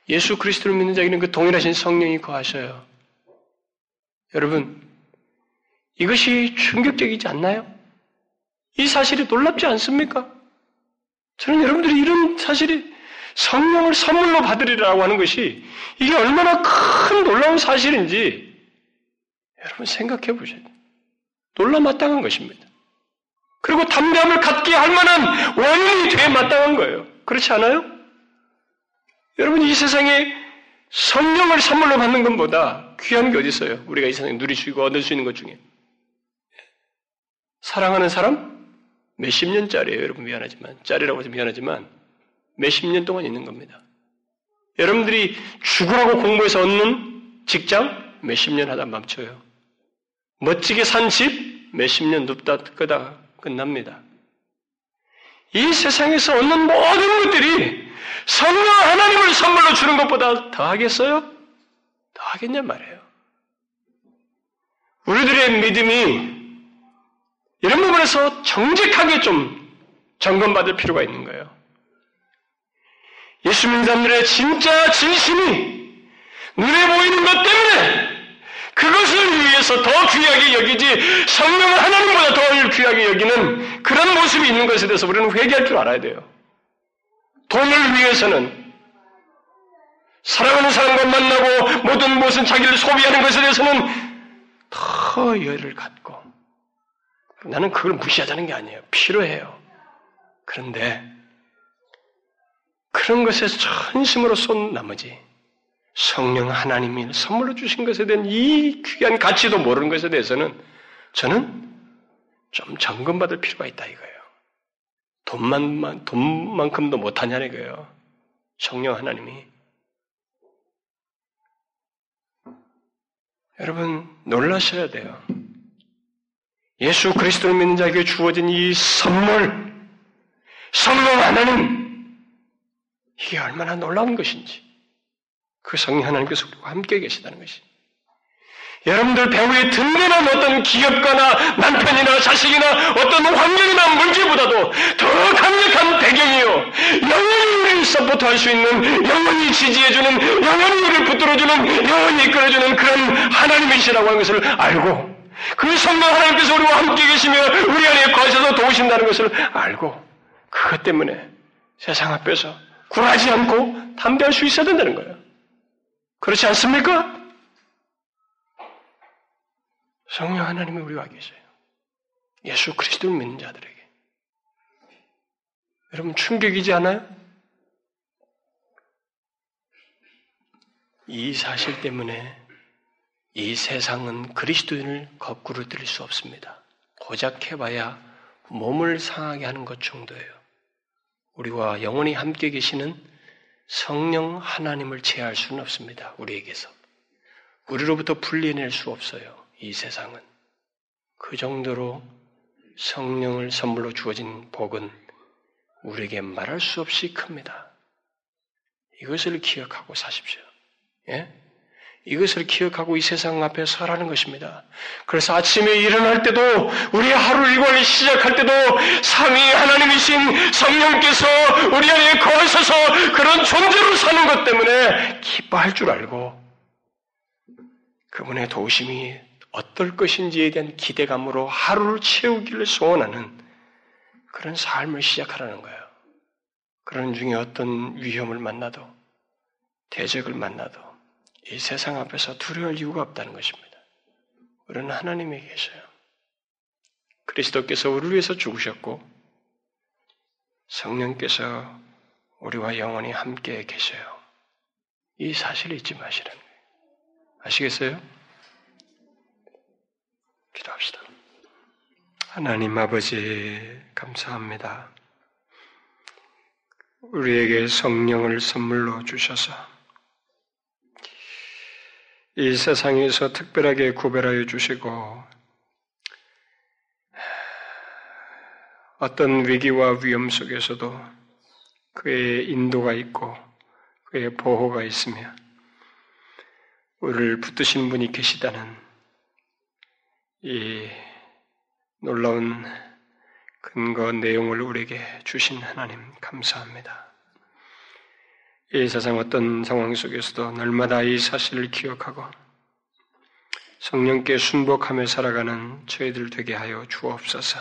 예수 그리스도를 믿는 자에게는 그 동일하신 성령이 거하셔요. 여러분, 이것이 충격적이지 않나요? 이 사실이 놀랍지 않습니까? 저는 여러분들이 이런 사실이 성령을 선물로 받으리라고 하는 것이 이게 얼마나 큰 놀라운 사실인지 여러분 생각해 보셔야 돼요. 놀라 마땅한 것입니다. 그리고 담대함을 갖게 할 만한 원인이 돼 마땅한 거예요. 그렇지 않아요? 여러분 이 세상에 성령을 선물로 받는 것보다 귀한 게 어디 있어요? 우리가 이 세상에 누릴 수 있고 얻을 수 있는 것 중에 사랑하는 사람 몇십 년짜리예요. 여러분 미안하지만 짜리라고 해서 미안하지만 몇십 년 동안 있는 겁니다. 여러분들이 죽으라고 공부해서 얻는 직장 몇십 년 하다 멈춰요. 멋지게 산 집 몇십 년 눕다 끄다 끝납니다. 이 세상에서 얻는 모든 것들이 성령 하나님을 선물로 주는 것보다 더 하겠어요? 더 하겠냔 말이에요. 우리들의 믿음이 이런 부분에서 정직하게 좀 점검받을 필요가 있는 거예요. 예수 믿는 사람들의 진짜 진심이 눈에 보이는 것 때문에 그것을 위해서 더 귀하게 여기지 성령을 하나님보다 더 귀하게 여기는 그런 모습이 있는 것에 대해서 우리는 회개할 줄 알아야 돼요. 돈을 위해서는 사랑하는 사람과 만나고 모든 무엇은 자기를 소비하는 것에 대해서는 더 열을 갖고 나는 그걸 무시하자는 게 아니에요. 필요해요. 그런데 그런 것에 전심으로 쏜 나머지 성령 하나님이 선물로 주신 것에 대한 이 귀한 가치도 모르는 것에 대해서는 저는 좀 점검받을 필요가 있다 이거예요. 돈만, 돈만큼도 못하냐는 거예요. 성령 하나님이. 여러분, 놀라셔야 돼요. 예수 그리스도를 믿는 자에게 주어진 이 선물, 성령 하나님, 이게 얼마나 놀라운 것인지. 그 성령 하나님께서 우리와 함께 계시다는 것이. 여러분들 배후에 든든한 어떤 기업가나 남편이나 자식이나 어떤 환경이나 문제보다도 더 강력한 배경이요. 영원히 우리를 서포트할 수 있는, 영원히 지지해주는, 영원히 우리를 붙들어주는, 영원히 이끌어주는 그런 하나님이시라고 하는 것을 알고 그 성령 하나님께서 우리와 함께 계시며 우리 안에 거셔서 도우신다는 것을 알고 그것 때문에 세상 앞에서 굴하지 않고 담대할 수 있어야 된다는 거예요. 그렇지 않습니까? 성령 하나님이 우리와 계세요. 예수 그리스도를 믿는 자들에게. 여러분 충격이지 않아요? 이 사실 때문에 이 세상은 그리스도인을 거꾸로 들일 수 없습니다. 고작 해봐야 몸을 상하게 하는 것 정도예요. 우리와 영원히 함께 계시는 성령 하나님을 제할 수는 없습니다. 우리에게서. 우리로부터 분리해낼 수 없어요. 이 세상은. 그 정도로 성령을 선물로 주어진 복은 우리에게 말할 수 없이 큽니다. 이것을 기억하고 사십시오. 예? 이것을 기억하고 이 세상 앞에 서라는 것입니다. 그래서 아침에 일어날 때도 우리 하루 일과를 시작할 때도 삼위 하나님이신 성령께서 우리 안에 거하셔서 그런 존재로 사는 것 때문에 기뻐할 줄 알고 그분의 도우심이 어떨 것인지에 대한 기대감으로 하루를 채우기를 소원하는 그런 삶을 시작하라는 거예요. 그런 중에 어떤 위험을 만나도 대적을 만나도 이 세상 앞에서 두려울 이유가 없다는 것입니다. 우리는 하나님이 계셔요. 그리스도께서 우리를 위해서 죽으셨고 성령께서 우리와 영원히 함께 계셔요. 이 사실을 잊지 마시라는 거예요. 아시겠어요? 기도합시다. 하나님 아버지 감사합니다. 우리에게 성령을 선물로 주셔서 이 세상에서 특별하게 구별하여 주시고 어떤 위기와 위험 속에서도 그의 인도가 있고 그의 보호가 있으며 우리를 붙드신 분이 계시다는 이 놀라운 근거 내용을 우리에게 주신 하나님 감사합니다. 이 세상 어떤 상황 속에서도 날마다 이 사실을 기억하고 성령께 순복하며 살아가는 저희들 되게 하여 주옵소서.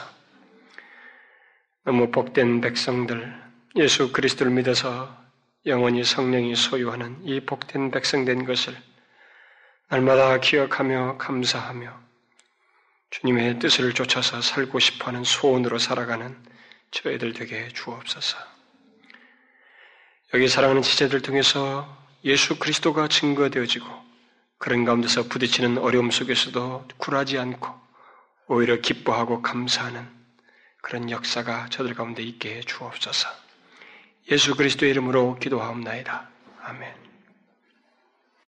너무 복된 백성들, 예수 그리스도를 믿어서 영원히 성령이 소유하는 이 복된 백성된 것을 날마다 기억하며 감사하며 주님의 뜻을 쫓아서 살고 싶어하는 소원으로 살아가는 저희들 되게 주옵소서. 여기 사랑하는 지체들 통해서 예수 그리스도가 증거되어지고 그런 가운데서 부딪히는 어려움 속에서도 굴하지 않고 오히려 기뻐하고 감사하는 그런 역사가 저들 가운데 있게 해 주옵소서. 예수 그리스도의 이름으로 기도하옵나이다. 아멘.